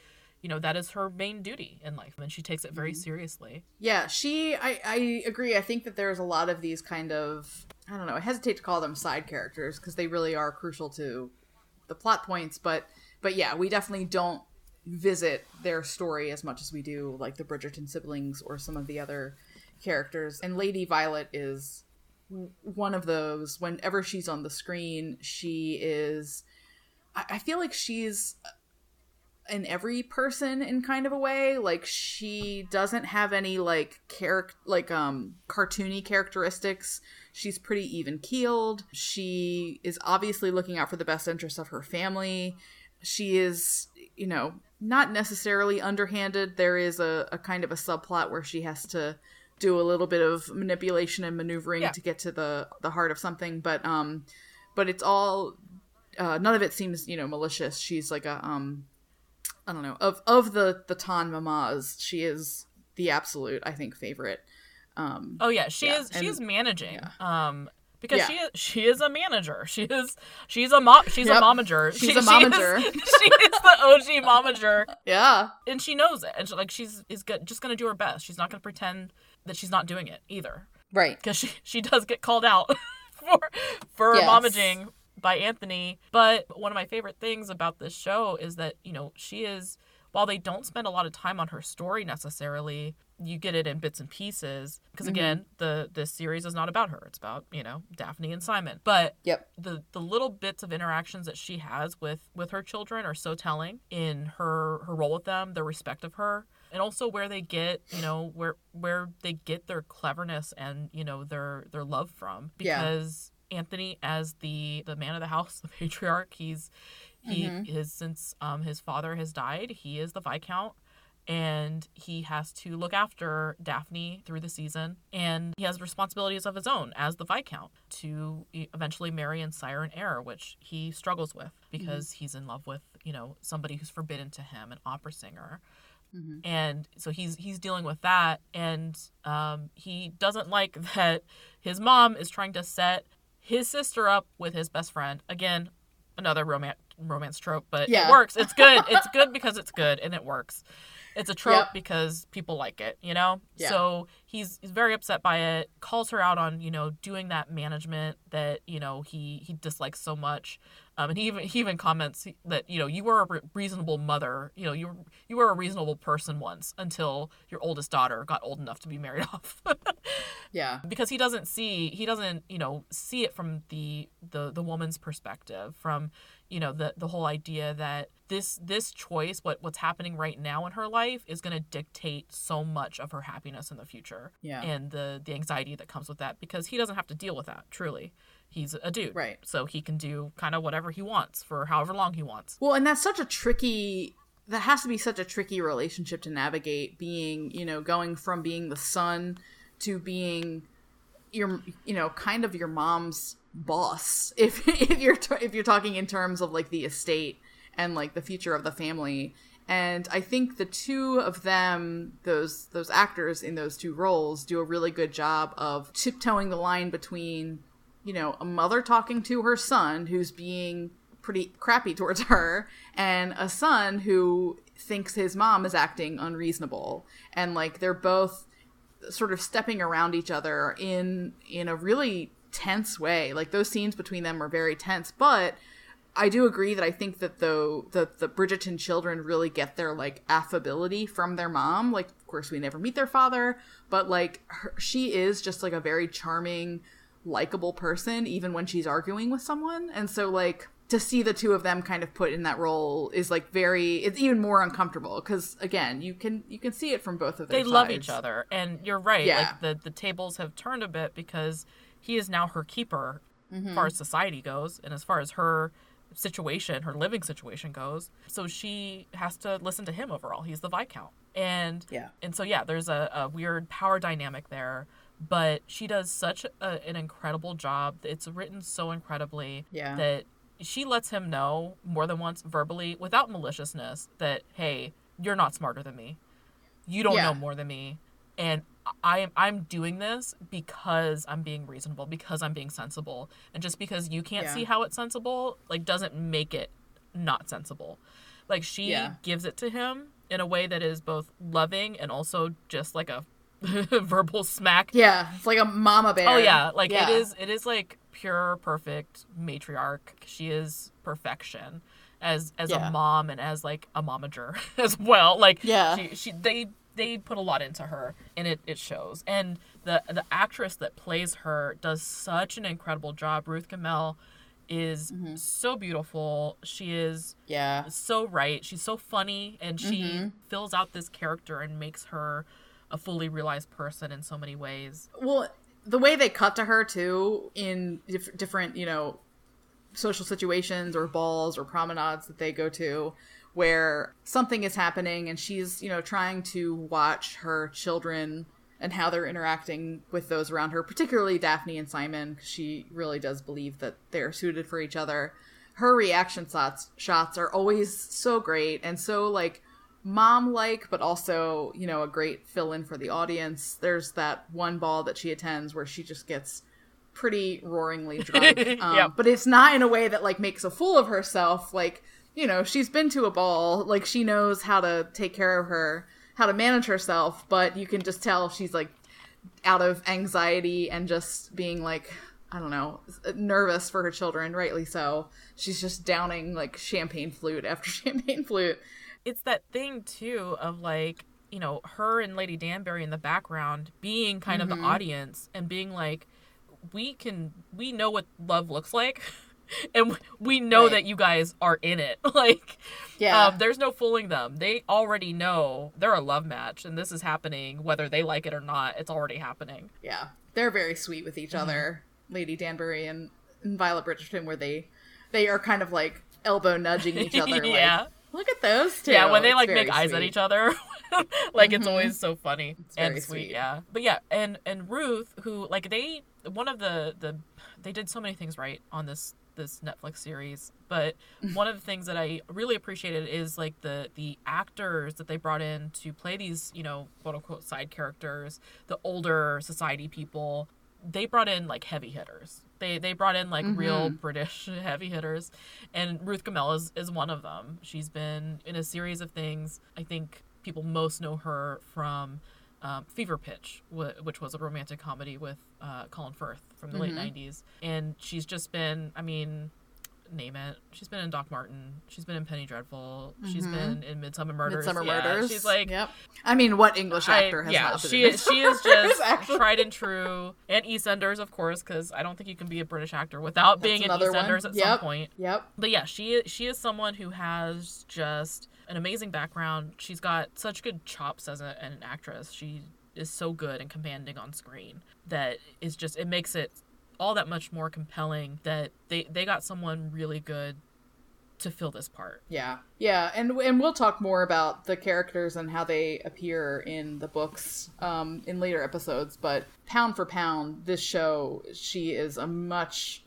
you know that is her main duty in life and she takes it very mm-hmm. seriously. Yeah, she. I I agree. I think that there's a lot of these kind of. I don't know. I hesitate to call them side characters because they really are crucial to the plot points. But but yeah, we definitely don't visit their story as much as we do like the Bridgerton siblings or some of the other characters. And Lady Violet is one of those. Whenever she's on the screen, she is. I, I feel like she's in every person in kind of a way. Like she doesn't have any like character like um cartoony characteristics. She's pretty even keeled she is obviously looking out for the best interests of her family. She is you know not necessarily underhanded. There is a, a kind of a subplot where she has to do a little bit of manipulation and maneuvering Yeah. to get to the the heart of something but um but it's all uh, none of it seems you know malicious. She's like a um I don't know of of the the Ton mamas. She is the absolute, I think, favorite. Um, Oh yeah, she Yeah, is she and- is managing. Um because Yeah. she is she is a manager. She is she's a mom she's Yep. a momager. She's she, a she momager. is- She is, the OG momager. yeah, and she knows it and she, like she's is go- just gonna do her best she's not gonna pretend that she's not doing it either right. because she she does get called out for for Yes. momaging by anthony but one of my favorite things about this show is that you know she is while they don't spend a lot of time on her story necessarily you get it in bits and pieces because Mm-hmm. again the this series is not about her it's about you know daphne and simon but Yep. the the little bits of interactions that she has with with her children are so telling in her her role with them their respect of her and also where they get you know where where they get their cleverness and you know their their love from because anthony as the the man of the house the patriarch he's he Mm-hmm. is since um his father has died he is the viscount and he has to look after Daphne through the season. And he has responsibilities of his own as the Viscount to eventually marry and sire an heir, which he struggles with because he's in love with, you know, somebody who's forbidden to him, an opera singer. And so he's he's dealing with that, and um, he doesn't like that his mom is trying to set his sister up with his best friend. Again, another romance romance trope, but Yeah. it works. It's good. It's good because it's good and it works. It's a trope Yep. because people like it, you know? Yeah. So he's he's very upset by it, calls her out on, you know, doing that management that, you know, he he dislikes so much. Um, and he even he even comments that, you know, you were a re- reasonable mother, you know, you were you were a reasonable person once until your oldest daughter got old enough to be married off. Yeah. because he doesn't see he doesn't you know see it from the the the woman's perspective from you know the the whole idea that this this choice what what's happening right now in her life is going to dictate so much of her happiness in the future Yeah. and the the anxiety that comes with that because he doesn't have to deal with that truly he's a dude Right. so he can do kind of whatever he wants for however long he wants Well, and that's such a tricky. That has to be such a tricky relationship to navigate. Being, you know, going from being the son to being your, you know, kind of your mom's boss. If if you're t- if you're talking in terms of like the estate and like the future of the family. And I think the two of them, those those actors in those two roles, do a really good job of tiptoeing the line between you know, a mother talking to her son who's being pretty crappy towards her, and a son who thinks his mom is acting unreasonable and like they're both sort of stepping around each other in in a really tense way like those scenes between them are very tense but I do agree that I think that though the the Bridgerton children really get their like affability from their mom. Like, of course, we never meet their father, but like her, she is just like a very charming, likable person, even when she's arguing with someone. And so, like, to see the two of them kind of put in that role is like very it's even more uncomfortable because again you can you can see it from both of their they sides. love each other and you're right Yeah. like the the tables have turned a bit because he is now her keeper Mm-hmm. as far as society goes and as far as her situation her living situation goes so she has to listen to him overall he's the viscount and Yeah. and so yeah there's a, a weird power dynamic there but she does such a, an incredible job it's written so incredibly Yeah. that she lets him know more than once verbally without maliciousness that hey you're not smarter than me you don't Yeah. know more than me and I am I'm doing this because I'm being reasonable because I'm being sensible and just because you can't Yeah. see how it's sensible like doesn't make it not sensible like she Yeah. gives it to him in a way that is both loving and also just like a verbal smack Yeah, it's like a mama bear. Oh yeah, like Yeah. it is. It is like pure, perfect matriarch. She is perfection as as Yeah. a mom and as like a momager as well. Like Yeah. she, she they they put a lot into her and it it shows. And the the actress that plays her does such an incredible job. Ruth Gemmell is Mm-hmm. so beautiful. She is Yeah. so right. She's so funny, and she Mm-hmm. fills out this character and makes her a fully realized person in so many ways. Well, the way they cut to her too in diff- different, you know, social situations or balls or promenades that they go to where something is happening and she's, you know, trying to watch her children and how they're interacting with those around her, particularly Daphne and Simon, she really does believe that they're suited for each other. Her reaction shots shots are always so great and so like mom like, but also, you know, a great fill in for the audience. There's that one ball that she attends where she just gets pretty roaringly drunk. Um, Yep. But it's not in a way that like makes a fool of herself. Like, you know, she's been to a ball, like she knows how to take care of her, how to manage herself, but you can just tell she's like out of anxiety and just being like I don't know, nervous for her children, rightly so. She's just downing like champagne flute after champagne flute. It's that thing too of like you know her and lady danbury in the background being kind of the audience and being like we can we know what love looks like and we know Right. that you guys are in it like Yeah. um, there's no fooling them they already know they're a love match and this is happening whether they like it or not it's already happening Yeah, they're very sweet with each Mm-hmm. other, Lady Danbury and, and Violet Bridgerton, where they they are kind of like elbow nudging each other. Yeah. like, look at those two. yeah when they like make eyes at each other like it's mm-hmm. always so funny very and sweet, sweet. yeah but yeah and and ruth who like they one of the the they did so many things right on this this netflix series but one of the things that i really appreciated is like the the actors that they brought in to play these you know quote unquote side characters the older society people they brought in like heavy hitters. They they brought in like real British heavy hitters, and Ruth Gemmell is is one of them. She's been in a series of things. I think people most know her from um, Fever Pitch, wh- which was a romantic comedy with uh, Colin Firth from the late '90s, and she's just been. I mean. Name it. She's been in Doc Martin. She's been in Penny Dreadful. She's mm-hmm. been in Midsomer Murders. Midsomer Yeah, Murders. She's like yep. I mean, what English I- actor has yeah, she in is. She is just actually? tried and true, and EastEnders, of course, because I don't think you can be a British actor without being in another one. EastEnders at Yep. some point. Yep. But yeah, she she is someone who has just an amazing background. She's got such good chops as a, an actress. She is so good and commanding on screen that is just it makes it all that much more compelling that they they got someone really good to fill this part. Yeah, yeah, and and we'll talk more about the characters and how they appear in the books um, in later episodes. But pound for pound, this show, she is a much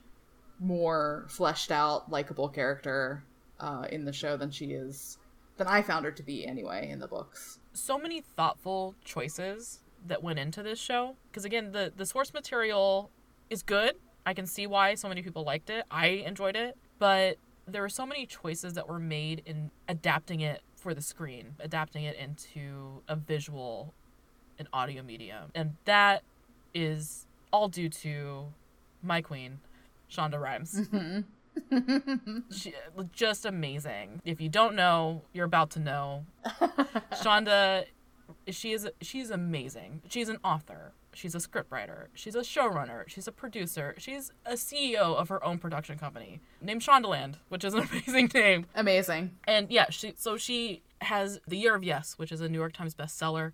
more fleshed out, likable character uh, in the show than she is than I found her to be anyway in the books. so many thoughtful choices that went into this show because again the the source material is good i can see why so many people liked it i enjoyed it but there were so many choices that were made in adapting it for the screen, adapting it into a visual and audio medium. And that is all due to my queen, Shonda Rhimes. Mm-hmm. she, just amazing. If you don't know, you're about to know. Shonda, she is she's amazing. She's an author. She's a scriptwriter. She's a showrunner. She's a producer. She's a CEO of her own production company named Shondaland, which is an amazing name. Amazing. And yeah, she so she has The Year of Yes, which is a New York Times bestseller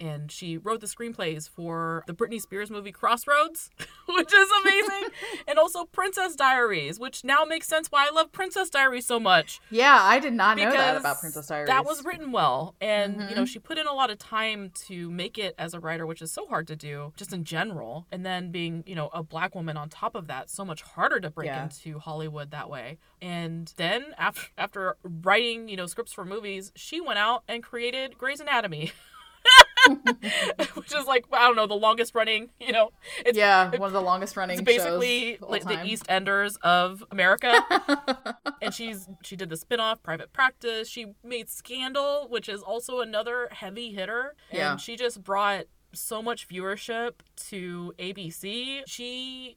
and she wrote the screenplays for the Britney Spears movie Crossroads, which is amazing, and also Princess Diaries, which now makes sense why I love Princess Diaries so much. Yeah, I did not know that about Princess Diaries. That was written well, and mm-hmm. you know she put in a lot of time to make it as a writer, which is so hard to do just in general. And then being you know a black woman on top of that, so much harder to break yeah. into Hollywood that way. And then after after writing you know scripts for movies, she went out and created Grey's Anatomy. which is like I don't know the longest running. You know, it's yeah one of the longest running. It's basically like the East Enders of America. and she's she did the spinoff Private Practice. She made Scandal, which is also another heavy hitter. And yeah. she just brought so much viewership to ABC. She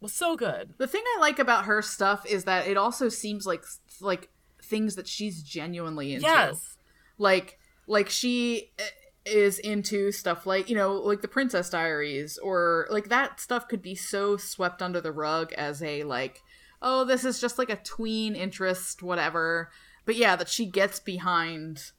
was so good. The thing I like about her stuff is that it also seems like like things that she's genuinely into. Yes. Like like she eh, is into stuff like you know like the princess diaries or like that stuff could be so swept under the rug as a like oh this is just like a tween interest whatever. But yeah that she gets behind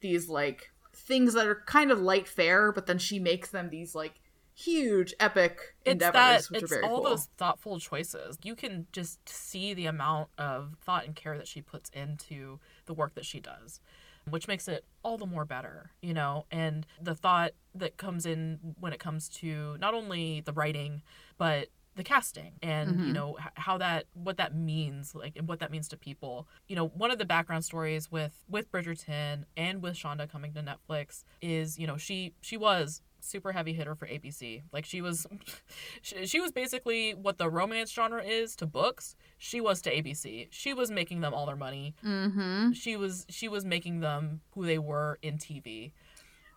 these like things that are kind of light fare but then she makes them these like huge epic it's endeavors that, which it's are very all cool. those thoughtful choices. You can just see the amount of thought and care that she puts into the work that she does which makes it all the more better, you know? And the thought that comes in when it comes to not only the writing, but the casting and mm-hmm. you know how that what that means like and what that means to people you know one of the background stories with with bridgerton and with shonda coming to netflix is you know she she was super heavy hitter for ABC. Like she was she, she, was basically what the romance genre is to books. She was to ABC. She was making them all their money. Mm-hmm. She was she was making them who they were in TV.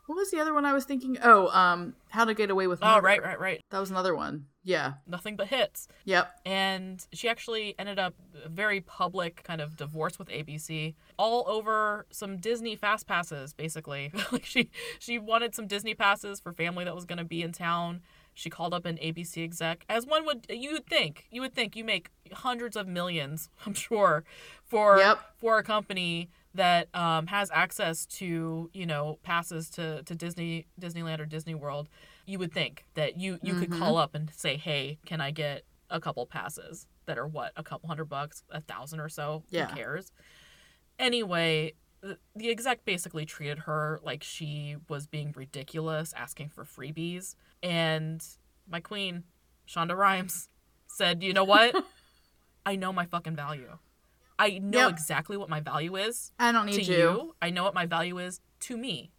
What was the other one I was thinking? Oh, um, How to Get Away with Murder. Oh, right, right, right. That was another one. Yeah. Nothing but hits. Yep. And she actually ended up very public kind of divorce with ABC all over some Disney fast passes basically. like she she wanted some Disney passes for family that was going to be in town. She called up an ABC exec as one would you would think. You would think you make hundreds of millions, I'm sure, for yep. for a company that um, has access to you know passes to, to Disney Disneyland or Disney World, you would think that you you mm-hmm. could call up and say, hey, can I get a couple passes that are what a couple hundred bucks, a thousand or so? Yeah. Who cares? Anyway, the, the exec basically treated her like she was being ridiculous, asking for freebies, and my queen, Shonda Rhimes, said, you know what? I know my fucking value. I know yep. exactly what my value is. I don't need to you. you. I know what my value is to me.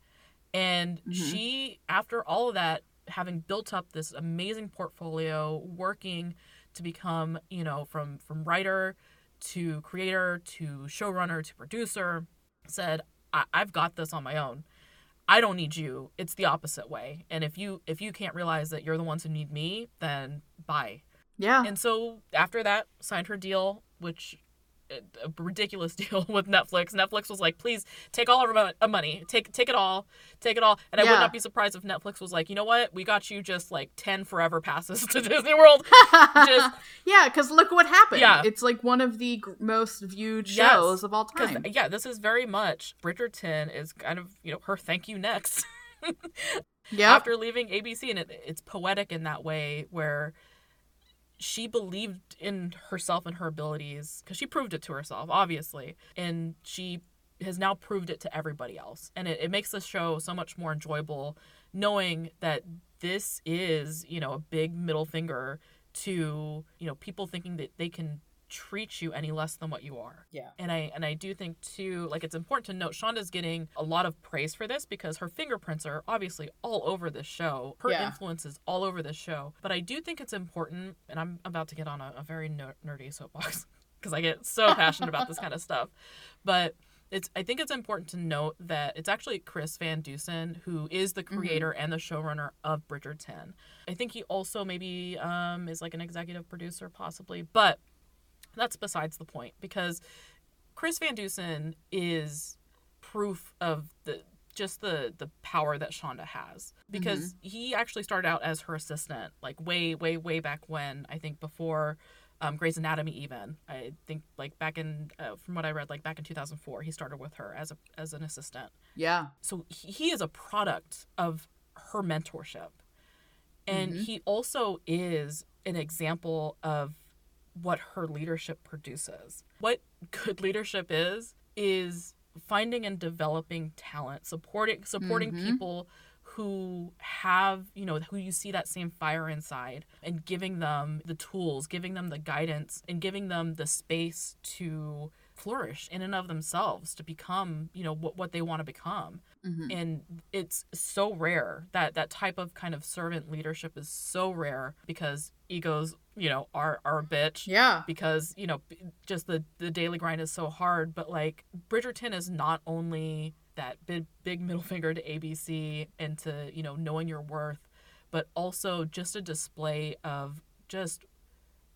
And mm-hmm. she, after all of that, having built up this amazing portfolio, working to become, you know, from from writer to creator to showrunner to producer, said, I- I've got this on my own. I don't need you. It's the opposite way. And if you if you can't realize that you're the ones who need me, then bye. Yeah. And so after that, signed her deal, which a ridiculous deal with Netflix. Netflix was like, "Please take all of our uh, money, take take it all, take it all." And yeah. I would not be surprised if Netflix was like, "You know what? We got you just like ten forever passes to Disney World." just yeah, because look what happened. Yeah, it's like one of the most viewed shows yes, of all time. Yeah, this is very much Bridgerton is kind of you know her thank you next. yeah, after leaving ABC, and it, it's poetic in that way where she believed in herself and her abilities because she proved it to herself, obviously. And she has now proved it to everybody else. And it, it makes the show so much more enjoyable knowing that this is, you know, a big middle finger to, you know, people thinking that they can treat you any less than what you are. Yeah. And I and I do think too, like it's important to note Shonda's getting a lot of praise for this because her fingerprints are obviously all over this show. Her yeah. influence is all over this show. But I do think it's important, and I'm about to get on a, a very nerdy soapbox because I get so passionate about this kind of stuff. But it's I think it's important to note that it's actually Chris Van Dusen who is the creator and the showrunner of Bridgerton. I think he also maybe um, is like an executive producer possibly, but that's besides the point because Chris Van Dusen is proof of the just the the power that Shonda has. Because he actually started out as her assistant like way way way back when I think before um, Grey's Anatomy even. I think like back in uh, from what I read like back in 2004 he started with her as a as an assistant. Yeah. so he, he is a product of her mentorship. And he also is an example of what her leadership produces. What good leadership is is finding and developing talent supporting supporting mm-hmm. people who have you know who you see that same fire inside and giving them the tools giving them the guidance and giving them the space to flourish in and of themselves to become you know what, what they want to become and it's so rare that that type of kind of servant leadership is so rare because egos you know are are a bitch Yeah. because you know just the the daily grind is so hard but like bridgerton is not only that big big middle finger to abc and to you know knowing your worth but also just a display of just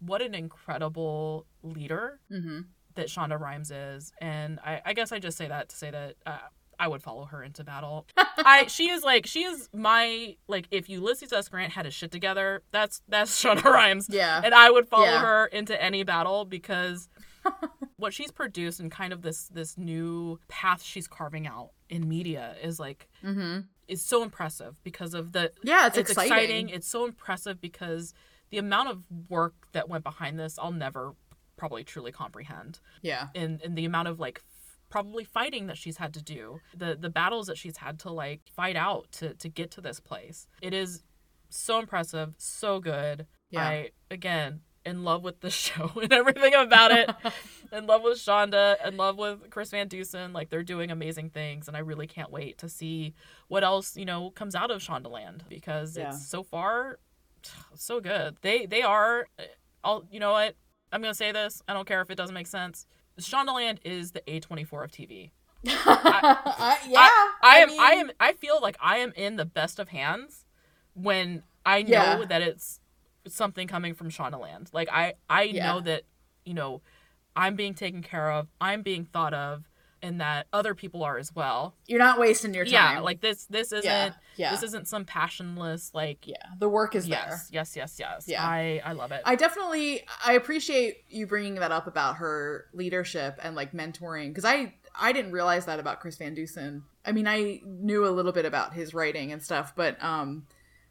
what an incredible leader Mm-hmm. That Shonda Rhimes is, and I, I guess I just say that to say that uh, I would follow her into battle. I she is like she is my like if Ulysses S. Grant had his shit together, that's that's Shonda Rhimes. Yeah. and I would follow Yeah. her into any battle because what she's produced and kind of this this new path she's carving out in media is like Mm-hmm. is so impressive because of the Yeah, it's, exciting. It's so impressive because the amount of work that went behind this, I'll never probably truly comprehend. Yeah. And and the amount of like f- probably fighting that she's had to do, the the battles that she's had to like fight out to to get to this place. It is so impressive, so good. Yeah. I again in love with the show and everything about it. in love with Shonda, in love with Chris Van Dusen. Like they're doing amazing things, and I really can't wait to see what else you know comes out of Shondaland because Yeah. it's so far so good. They they are. Uh, I'll you know what I'm gonna say this. I don't care if it doesn't make sense. Shondaland is the A24 of TV. Uh, I, yeah. I, I am I, am I feel like I am in the best of hands when I know Yeah. that it's something coming from Shondaland. Like I I Yeah. know that you know I'm being taken care of, I'm being thought of, and that other people are as well. You're not wasting your time. Yeah, like this this isn't Yeah, yeah. this isn't some passionless like yeah, the work is there. yes yes yes yes. Yeah. I I love it. I definitely I appreciate you bringing that up about her leadership and like mentoring because I I didn't realize that about Chris Van Dusen. I mean, I knew a little bit about his writing and stuff, but um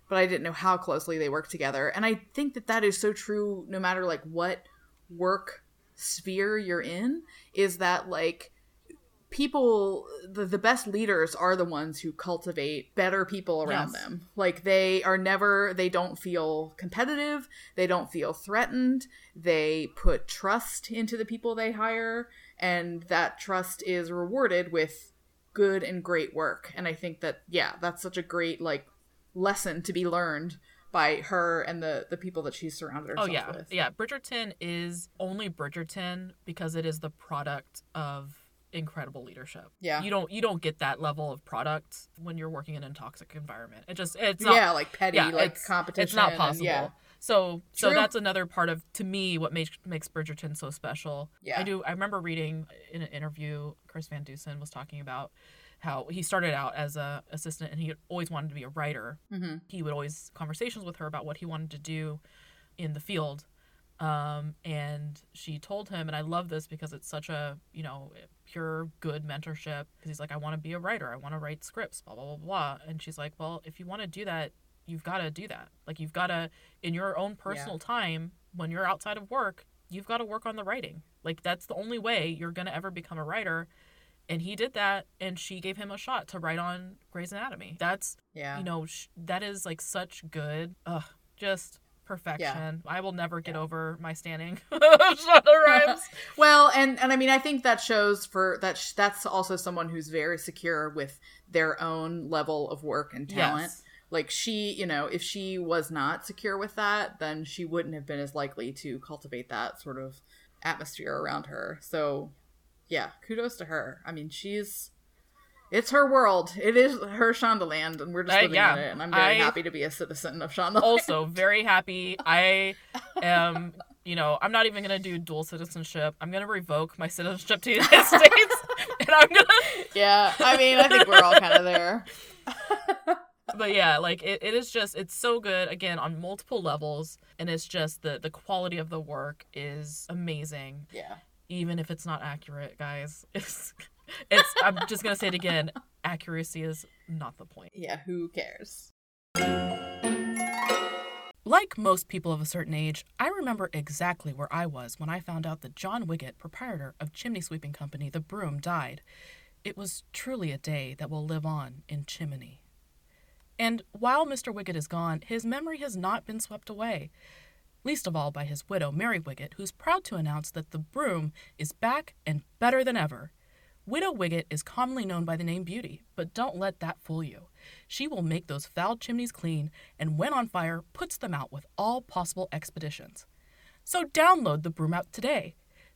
but I didn't know how closely they work together. And I think that that is so true no matter like what work sphere you're in is that like people the, the best leaders are the ones who cultivate better people around Yes. them. Like they are never they don't feel competitive. They don't feel threatened. They put trust into the people they hire and that trust is rewarded with good and great work. And i think that yeah that's such a great like lesson to be learned by her and the the people that she's surrounded Oh herself yeah, with. Yeah. Bridgerton is only Bridgerton because it is the product of incredible leadership. Yeah. you don't you don't get that level of product when you're working in a toxic environment. It just it's not, yeah like petty yeah, like it's, competition It's not and- possible. yeah So so that's another part of to me what makes makes Bridgerton so special. Yeah. I do. I remember reading in an interview Chris Van Dusen was talking about how he started out as a assistant and he always wanted to be a writer. Mhm. He would always conversations with her about what he wanted to do in the field. Um, and she told him, and I love this because it's such a you know pure good mentorship. Because he's like, I want to be a writer. I want to write scripts. Blah blah blah blah. And she's like, Well, if you want to do that, you've got to do that. Like you've got to in your own personal time when you're outside of work, you've got to work on the writing. Like that's the only way you're gonna ever become a writer. And he did that, and she gave him a shot to write on Grey's Anatomy. That's yeah you know sh- that is like such good ugh just perfection i will never get over my standing Shonda Rhimes. Well, and and I mean, I think that shows for that. Sh- that's also someone who's very secure with their own level of work and talent. Yes. Like she, you know, if she was not secure with that, then she wouldn't have been as likely to cultivate that sort of atmosphere around her. So, yeah, kudos to her. I mean, she's it's her world. It is her Shondaland, and we're just I- living yeah, in it. And I'm very I- happy to be a citizen of Shondaland. also very happy. I am, you know, I'm not even gonna do dual citizenship. I'm gonna revoke my citizenship to the United States, and I'm gonna. yeah, I mean, I think we're all kind of there. But yeah, like it, it is just it's so good again on multiple levels, and it's just the the quality of the work is amazing, Yeah. even if it's not accurate, guys. It's it's. I'm just gonna say it again. Accuracy is not the point. Yeah, who cares? Like most people of a certain age, I remember exactly where I was when I found out that John Wiggett, proprietor of chimney sweeping company The Broom, died. It was truly a day that will live on in Chimney. And while Mr. Wiggett is gone, his memory has not been swept away. Least of all by his widow, Mary Wiggett, who's proud to announce that The Broom is back and better than ever. Widow Wiggett is commonly known by the name Beauty, but don't let that fool you. She will make those foul chimneys clean, and when on fire, puts them out with all possible expeditions. So download the Broom app today.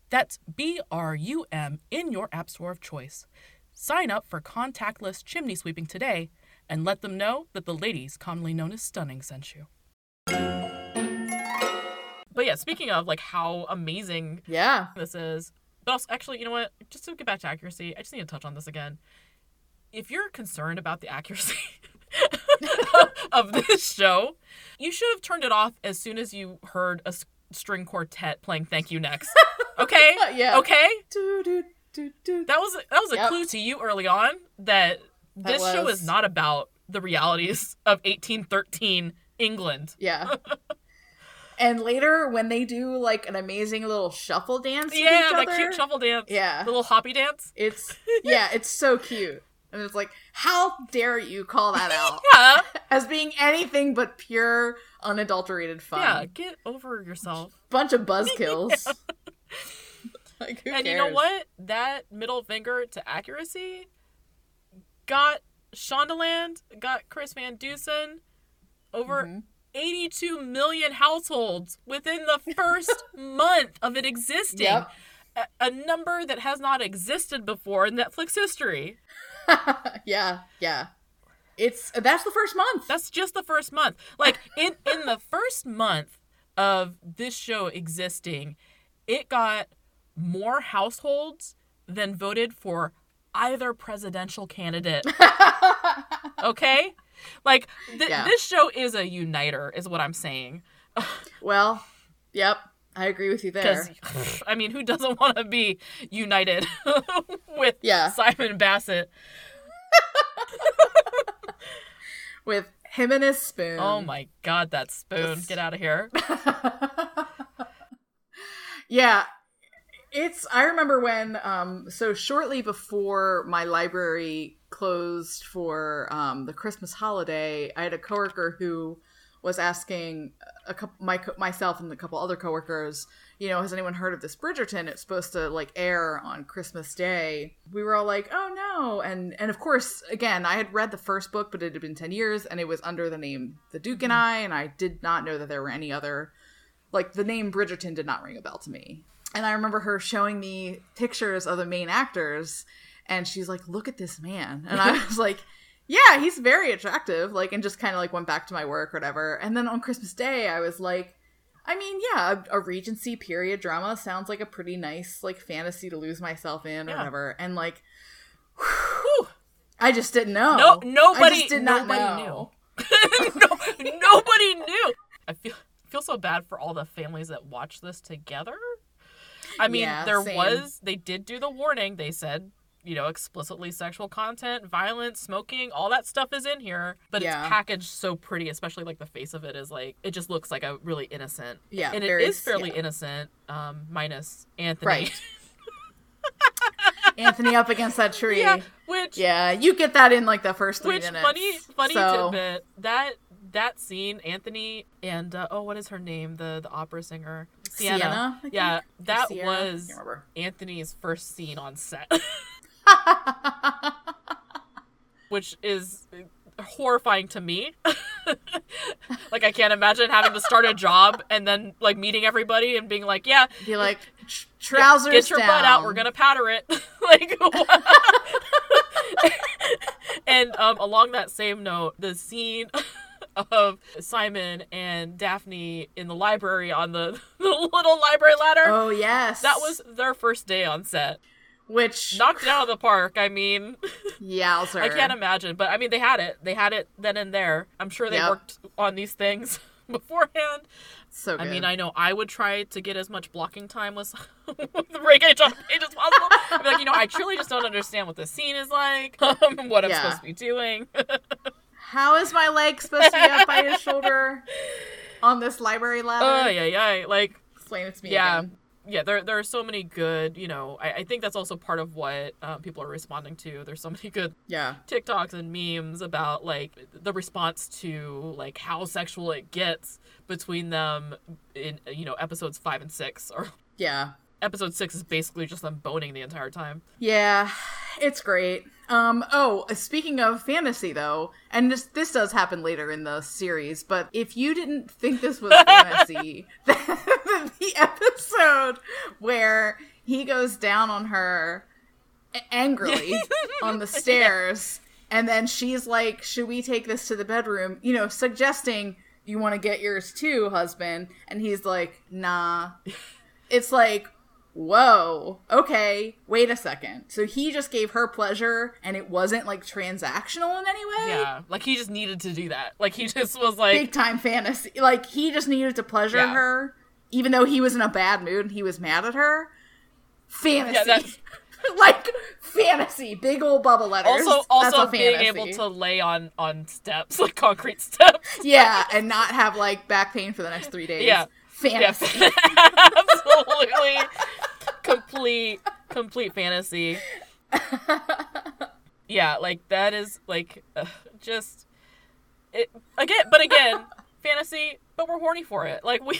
That's B R U M in your app store of choice. Sign up for contactless chimney sweeping today and let them know that the ladies commonly known as Stunning sent you. But yeah, speaking of like how amazing Yeah. this is. But also, actually, you know what? Just to get back to accuracy, I just need to touch on this again. If you're concerned about the accuracy of this show, you should have turned it off as soon as you heard a string quartet playing "Thank You" next. Okay? Uh, yeah. Okay. Do, do, do, do. That was that was a Yep. clue to you early on that That this show is not about the realities of 1813 England. Yeah. and later, when they do like an amazing little shuffle dance, with Yeah, that other, cute shuffle dance. Yeah. The little hoppy dance. It's yeah, it's so cute. And it's like, how dare you call that out Yeah. as being anything but pure, unadulterated fun? Yeah, get over yourself. Bunch of buzzkills. like, and you know what? That middle finger to accuracy got Shondaland, got Chris Van Dusen over Mhm. 82 million households within the first month of it existing. Yep. A, a number that has not existed before in Netflix history. yeah, yeah. It's that's the first month. That's just the first month. Like in in the first month of this show existing, it got more households than voted for either presidential candidate. okay? Like th- Yeah. this show is a uniter is what I'm saying. well, yep, I agree with you there. I mean, who doesn't want to be united with Yeah. Simon Basset? With him and his spoon. Oh my god, that spoon. Just- Get out of here. yeah it's i remember when um so shortly before my library closed for um the christmas holiday i had a coworker who was asking a couple my myself and a couple other coworkers you know has anyone heard of this bridgerton? It's supposed to like air on christmas day. We were all like oh no. And and of course again i had read the first book but it had been 10 years and it was under the name the duke and i and i did not know that there were any other like the name Bridgerton did not ring a bell to me. And I remember her showing me pictures of the main actors and she's like, "Look at this man." And I was like, "Yeah, he's very attractive." Like and just kind of like went back to my work or whatever. And then on Christmas Day, I was like, I mean, yeah, a, a Regency period drama sounds like a pretty nice like fantasy to lose myself in or Yeah. whatever. And like Whew. I just didn't know. No, nobody, did not nobody know. knew. no, nobody knew. I feel feel so bad for all the families that watch this together. I mean, Yeah, there same. was they did do the warning. They said, you know, explicitly sexual content, violence, smoking, all that stuff is in here, but Yeah. it's packaged so pretty, especially like the face of it is like it just looks like a really innocent. Yeah, and it is fairly yeah. innocent, um, minus Anthony. Right. Anthony up against that tree. yeah, which Yeah, you get that in like the first three Which minutes. funny, funny So- tidbit that that scene, Anthony and uh, oh, what is her name? The the opera singer Siena. Siena, yeah, that was Anthony's first scene on set, which is horrifying to me. like I can't imagine having to start a job and then like meeting everybody and being like, yeah, Be like, tr- trousers get your down. butt out. We're gonna powder it. like, and um, along that same note, the scene of Simon and Daphne in the library on the, the little library ladder. Oh yes, That was their first day on set. Which Knocked it out of the park. I mean, Yowzer. I can't imagine, but I mean, they had it. They had it then and there. I'm sure they Yep. worked on these things beforehand. So good. I mean, I know I would try to get as much blocking time with, with Reggae on the page as possible. I'd be like, you know, I truly just don't understand what the scene is like, um, what I'm Yeah. supposed to be doing. How is my leg supposed to be up by his shoulder on this library ladder? Oh, yeah, yeah. Like, Explain it to me yeah. again. Yeah, there, there are so many good, you know, I, I think that's also part of what uh, people are responding to. There's so many good Yeah. TikToks and memes about like the response to like how sexual it gets between them in you know episodes five and six or Yeah. episode six is basically just them boning the entire time. Yeah. It's great. Um oh, speaking of fantasy though, and this this does happen later in the series, but if you didn't think this was fantasy, the, the episode where he goes down on her angrily on the stairs and then she's like, "Should we take this to the bedroom?" you know, suggesting you want to get yours too, husband, and he's like, "Nah." It's like, whoa, okay, wait a second. So he just gave her pleasure and it wasn't like transactional in any way? Yeah, like he just needed to do that. Like he just was like, Big time fantasy. Like he just needed to pleasure Yeah. her, even though he was in a bad mood and he was mad at her. Fantasy. Yeah, like fantasy. Big old bubble letters. also also being able to lay on on steps like concrete steps. Yeah, and not have like back pain for the next three days. Yeah. Yes, Fantasy. absolutely, complete complete fantasy. Yeah, like that is like uh, just it again, but again, fantasy. But we're horny for it. Like we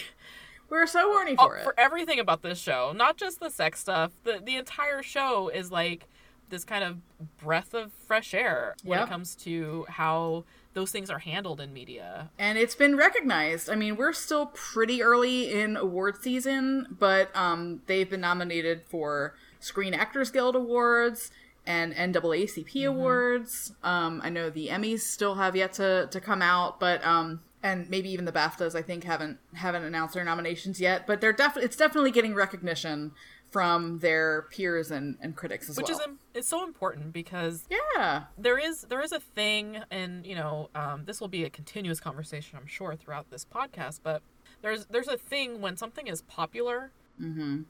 We're so horny for it. for everything about this show, not just the sex stuff. The the entire show is like this kind of breath of fresh air when Yep. it comes to how those things are handled in media. and it's been recognized. I mean, we're still pretty early in award season, but um, they've been nominated for Screen Actors Guild awards and NAACP awards. Um, I know the Emmys still have yet to, to come out, but um, and maybe even the BAFTAs I think haven't haven't announced their nominations yet. But they're def- it's definitely getting recognition from their peers and, and critics as Which well. Which is it's so important because yeah, there is there is a thing and you know um, this will be a continuous conversation i'm sure throughout this podcast but there's there's a thing when something is popular mm-hmm.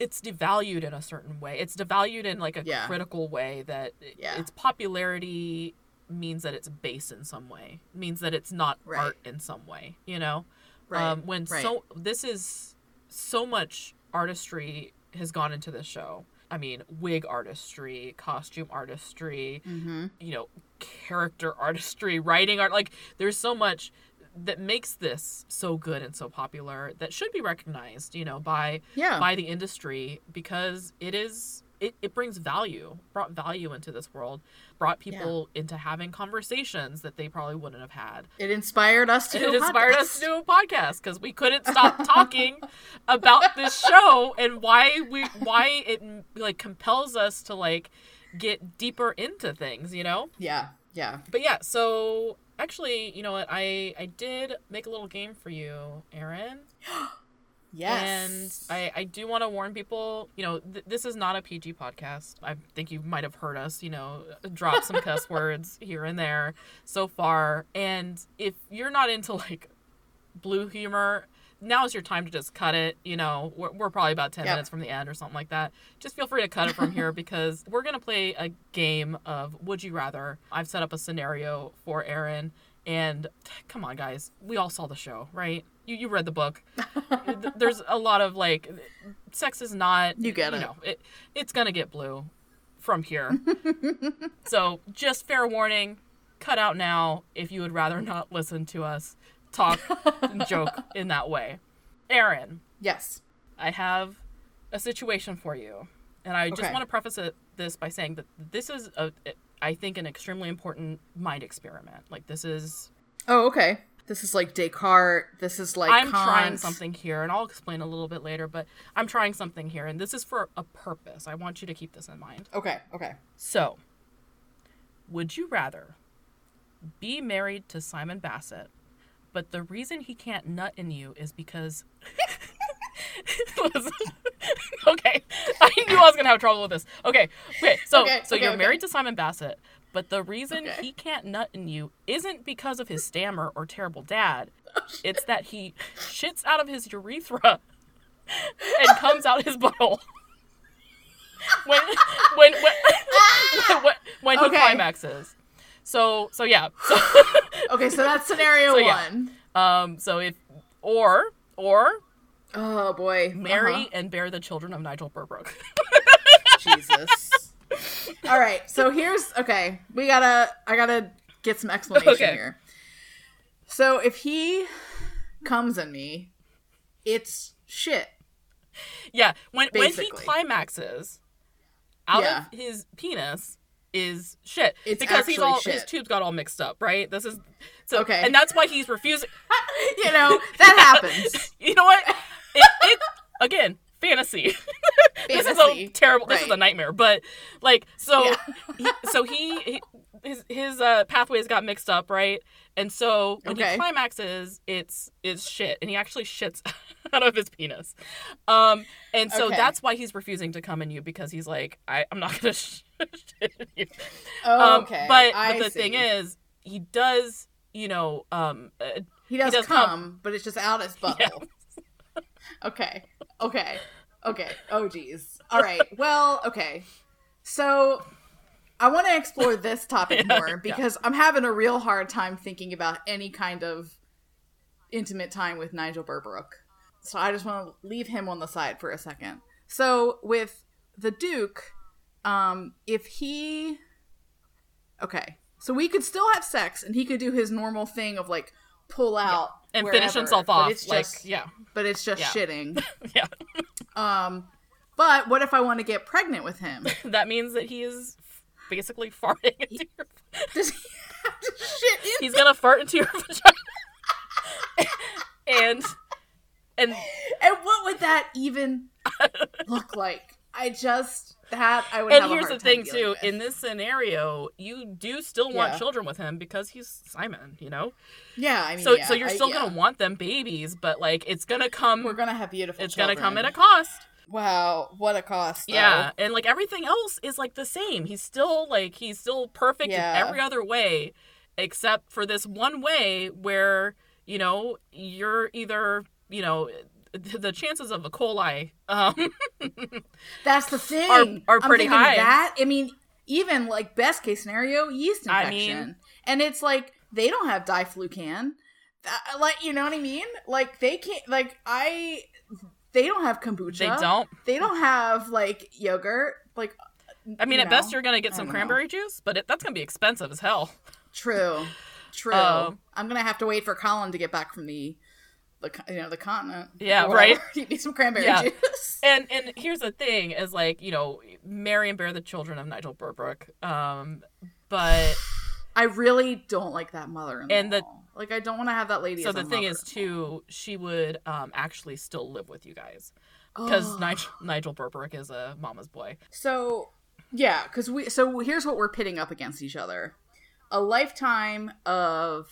it's devalued in a certain way it's devalued in like a Yeah. critical way that Yeah. its popularity means that it's base in some way means that it's not Right. art in some way you know right. um, when right. so this is so much artistry has gone into this show i mean wig artistry costume artistry mm-hmm. you know character artistry writing art like there's so much that makes this so good and so popular that should be recognized you know by yeah, by the industry because it is it, it brings value brought value into this world brought people into having conversations that they probably wouldn't have had it inspired us to. it do a inspired podcast. us to do a podcast because we couldn't stop talking about this show and why we why it like compels us to like get deeper into things you know Yeah, yeah. but yeah so actually you know what i i did make a little game for you aaron Yes. and I, I do want to warn people, you know, th- this is not a PG podcast. I think you might have heard us, you know, drop some cuss words here and there so far. And if you're not into like blue humor, now is your time to just cut it. You know, we're, we're probably about 10 Yep. minutes from the end or something like that. Just feel free to cut it from here because we're going to play a game of Would You Rather. I've set up a scenario for Aaron. And come on, guys, we all saw the show, right? You, you read the book there's a lot of like sex is not You get it. know it it's gonna get blue from here so just fair warning cut out now if you would rather not listen to us talk and joke in that way aaron yes. i have a situation for you and i just Okay. want to preface it, this by saying that this is a i think an extremely important mind experiment like this is Oh, okay. This is like Descartes. This is like I'm Kant. trying something here, and I'll explain a little bit later, but I'm trying something here, and this is for a purpose. I want you to keep this in mind. Okay, okay. So, would you rather be married to Simon Basset, but the reason he can't nut in you is because. okay, I knew I was gonna have trouble with this. Okay, okay, so Okay, so okay, you're okay. married to Simon Basset, but the reason Okay. he can't nut in you isn't because of his stammer or terrible dad. It's that he shits out of his urethra and comes out his butthole. when when when when, when he climaxes. So so yeah. So Okay, so that's scenario So, yeah. one. um so if or or Oh boy. marry Uh-huh. and bear the children of Nigel Berbrooke. Jesus. All right, so here's okay. We gotta. I gotta get some explanation Okay. here. So if he comes in me, it's shit. yeah, when when he climaxes out Yeah. of his penis is shit It's because he's all his tubes got all mixed up, right? This is so Okay. and that's why he's refusing. you know that happens. You know what? It, it again fantasy. this is a terrible. This is a nightmare. But like so, Yeah. he, so he, he his his uh, pathways got mixed up, right? And so when Okay. he climaxes, it's it's shit, and he actually shits out of his penis. Um, and so Okay. that's why he's refusing to come in you because he's like, I I'm not gonna shit in you. Oh, Um, okay, But but the see. thing is, he does. You know, um, uh, he does, does come, come. but it's just out his butthole. Yeah. Okay. Okay. Okay. Oh geez. All right. Well, okay. So I want to explore this topic Yeah, more because I'm having a real hard time thinking about any kind of intimate time with Nigel Berbrooke. So I just want to leave him on the side for a second. So with the Duke, um, if he Okay. So we could still have sex and he could do his normal thing of like pull out and finish wherever, himself but off. It's like just, yeah, but it's just Yeah. shitting. yeah. Um, but what if I want to get pregnant with him? that means that he is basically farting into your. Does he have to shit? He's gonna fart into your vagina, and and And what would that even look like? I just that I would. and have here's the hard time thing too. with. In this scenario, you do still want Yeah. children with him because he's Simon. You know, yeah, I mean, so yeah, so you're I- still yeah. gonna want them babies, but like it's gonna come. We're gonna have beautiful. it's gonna come at a cost. Wow, what a cost! though. Yeah, and like everything else is like the same. He's still like he's still perfect Yeah. in every other way, except for this one way where you know you're either you know the chances of a coli um that's the thing. Are- are I'm pretty high. That I mean, even like best case scenario, yeast I infection, mean- and it's like they don't have diflucan. Like you know what I mean? Like they can't. Like I, they don't have kombucha. they don't. They don't have like yogurt. Like I mean, at best you're gonna get some don't know. cranberry juice, but it, that's gonna be expensive as hell. true, true. Um, I'm gonna have to wait for Colin to get back from the, the you know the continent. Yeah, or right. You need some cranberry Yeah. juice. And and here's the thing: is like you know, marry and bear the children of Nigel Berbrooke. Um, but I really don't like that mother. And the- like I don't want to have that lady. so the thing is too, she would um actually still live with you guys because Oh. Nigel Nigel Berbrooke is a mama's boy. So yeah, because we so here's what we're pitting up against each other: a lifetime of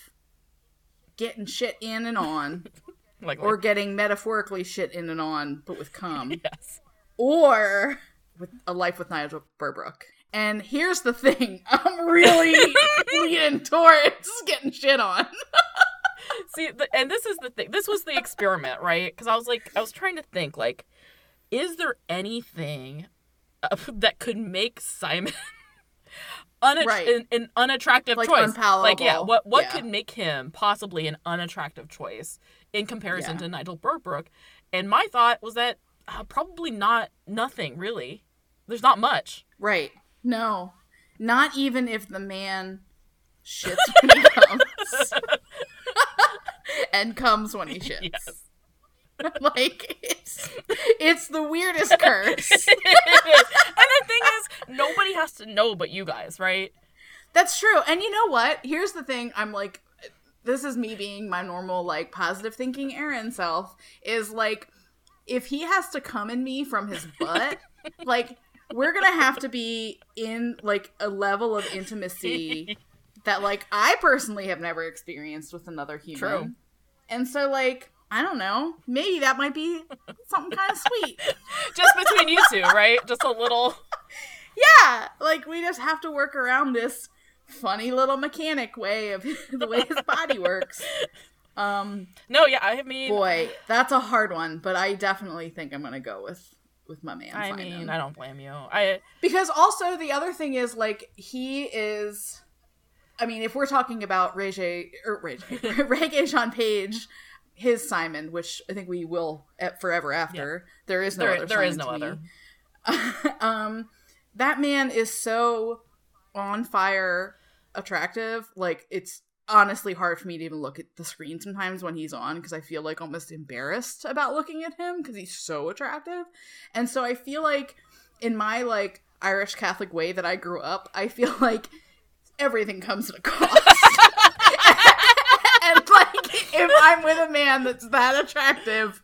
getting shit in and on, Like, or like getting metaphorically shit in and on, but with cum, yes. or with a life with Nigel Berbrooke. And here's the thing: I'm really leaning towards getting shit on. See, the, and this is the thing. This was the experiment, right? Because I was like, I was trying to think, like, is there anything uh, that could make Simon Right. an, an unattractive Like, choice? Like, yeah, what what Yeah. could make him possibly an unattractive choice in comparison Yeah. to Nigel Berbrooke? And my thought was that uh, probably not nothing really. There's not much. Right? No, not even if the man shits when he comes, and comes when he shits. Yes. like it's it's the weirdest curse. and the thing is, nobody has to know but you guys, right? That's true. And you know what? Here's the thing. I'm like, this is me being my normal like positive thinking Aaron self is like if he has to come in me from his butt, like we're gonna have to be in like a level of intimacy that like I personally have never experienced with another human. True. And so like I don't know, maybe that might be something kind of sweet. Just between you two, right? Just a little. Yeah, like we just have to work around this funny little mechanic way of the way his body works. Um, No, yeah, I mean, boy, that's a hard one, but I definitely think I'm gonna go with with my man. I Simon. mean, I don't blame you. I because also the other thing is like he is. I mean, if we're talking about Regé or Regé, Regé-Jean Page, his Simon, which I think we will at forever after. There is no There- other. there is Simon no to me. um, that man is so on fire, attractive. Like it's honestly hard for me to even look at the screen sometimes when he's on because I feel like almost embarrassed about looking at him because he's so attractive. And so I feel like in my like Irish Catholic way that I grew up, I feel like everything comes at a cost. and like if I'm with a man that's that attractive,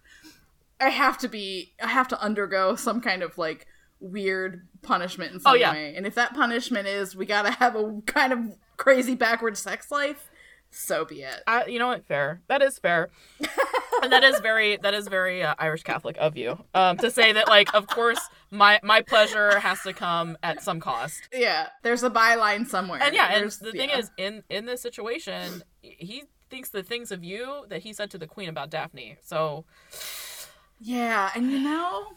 I have to be I have to undergo some kind of like weird punishment in some Oh, yeah. way. And if that punishment is we gotta have a kind of crazy backward sex life, so be it. I, you know what? Fair. That is fair. and that is very that is very uh, Irish Catholic of you um, to say that. Like, of course, my my pleasure has to come at some cost. Yeah. There's a byline somewhere. And yeah, and There's- the thing yeah. is, in in this situation, he thinks the things of you that he said to the queen about Daphne. So Yeah, and you know,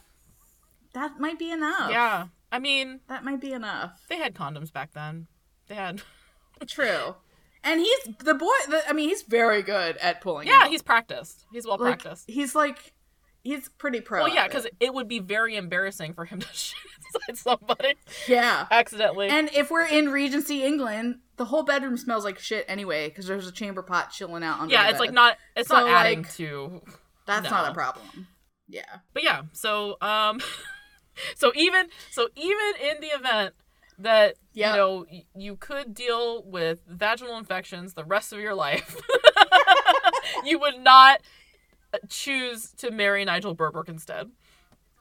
that might be enough. yeah, I mean, That might be enough. they had condoms back then. They had. True. And he's the boy. The, I mean, he's very good at pulling. Yeah, out. he's practiced. He's well like practiced. he's like he's pretty pro. Well, yeah, because it. it would be very embarrassing for him to shoot inside somebody yeah. accidentally. And if we're in Regency England, the whole bedroom smells like shit anyway because there's a chamber pot chilling out under. yeah, the it's like not. It's So, not adding like, to. That's not a problem. Yeah. But yeah, so um, so even so even in the event that Yep. you know you could deal with vaginal infections the rest of your life, you would not uh, choose to marry Nigel Berbrooke instead.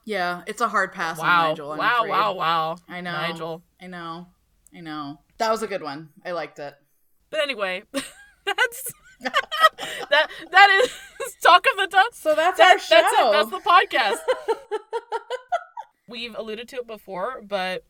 Yeah, it's a hard pass on Wow! Nigel. I'm wow! afraid. Wow! Wow! I know. Nigel. I know. I know. That was a good one. I liked it. But anyway, that's that. That is talk of the town. So that's That- our show. That's it. That's the podcast. We've alluded to it before, but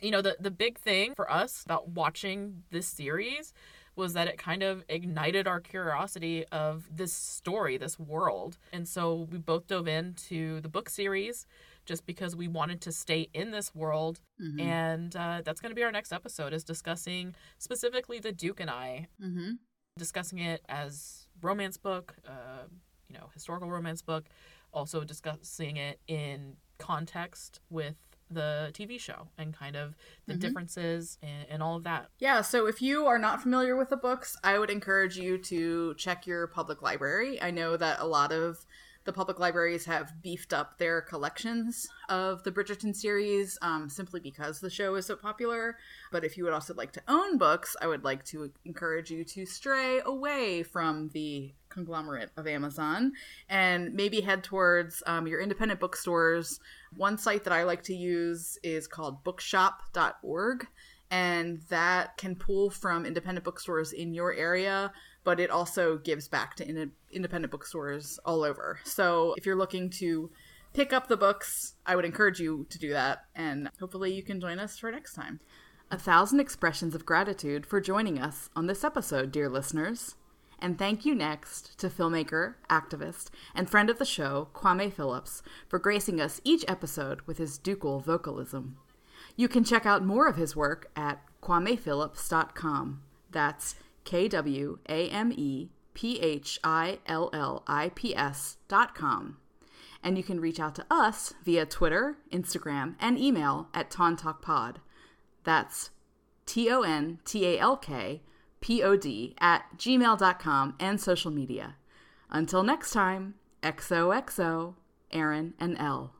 you know, the the big thing for us about watching this series was that it kind of ignited our curiosity of this story, this world. And so we both dove into the book series just because we wanted to stay in this world. Mhm. And uh, that's going to be our next episode is discussing specifically the Duke and I, Mhm. discussing it as romance book, uh, you know, historical romance book, also discussing it in context with the TV show and kind of the Mhm. differences and, and all of that. Yeah, so if you are not familiar with the books, I would encourage you to check your public library. I know that a lot of the public libraries have beefed up their collections of the Bridgerton series um, simply because the show is so popular. But if you would also like to own books, I would like to encourage you to stray away from the conglomerate of Amazon and maybe head towards um, your independent bookstores. One site that I like to use is called bookshop.org and that can pull from independent bookstores in your area but it also gives back to in- independent bookstores all over so if you're looking to pick up the books i would encourage you to do that and hopefully you can join us for next time a thousand expressions of gratitude for joining us on this episode dear listeners and thank you next to filmmaker, activist, and friend of the show, Kwame Phillips, for gracing us each episode with his ducal vocalism. You can check out more of his work at kwamephillips.com. That's K W A M E P H I L L I P S dot com. And you can reach out to us via Twitter, Instagram, and email at TonTalkPod. That's T O N T A L K P O D at gmail.com and social media. Until next time, XOXO, Aaron and L.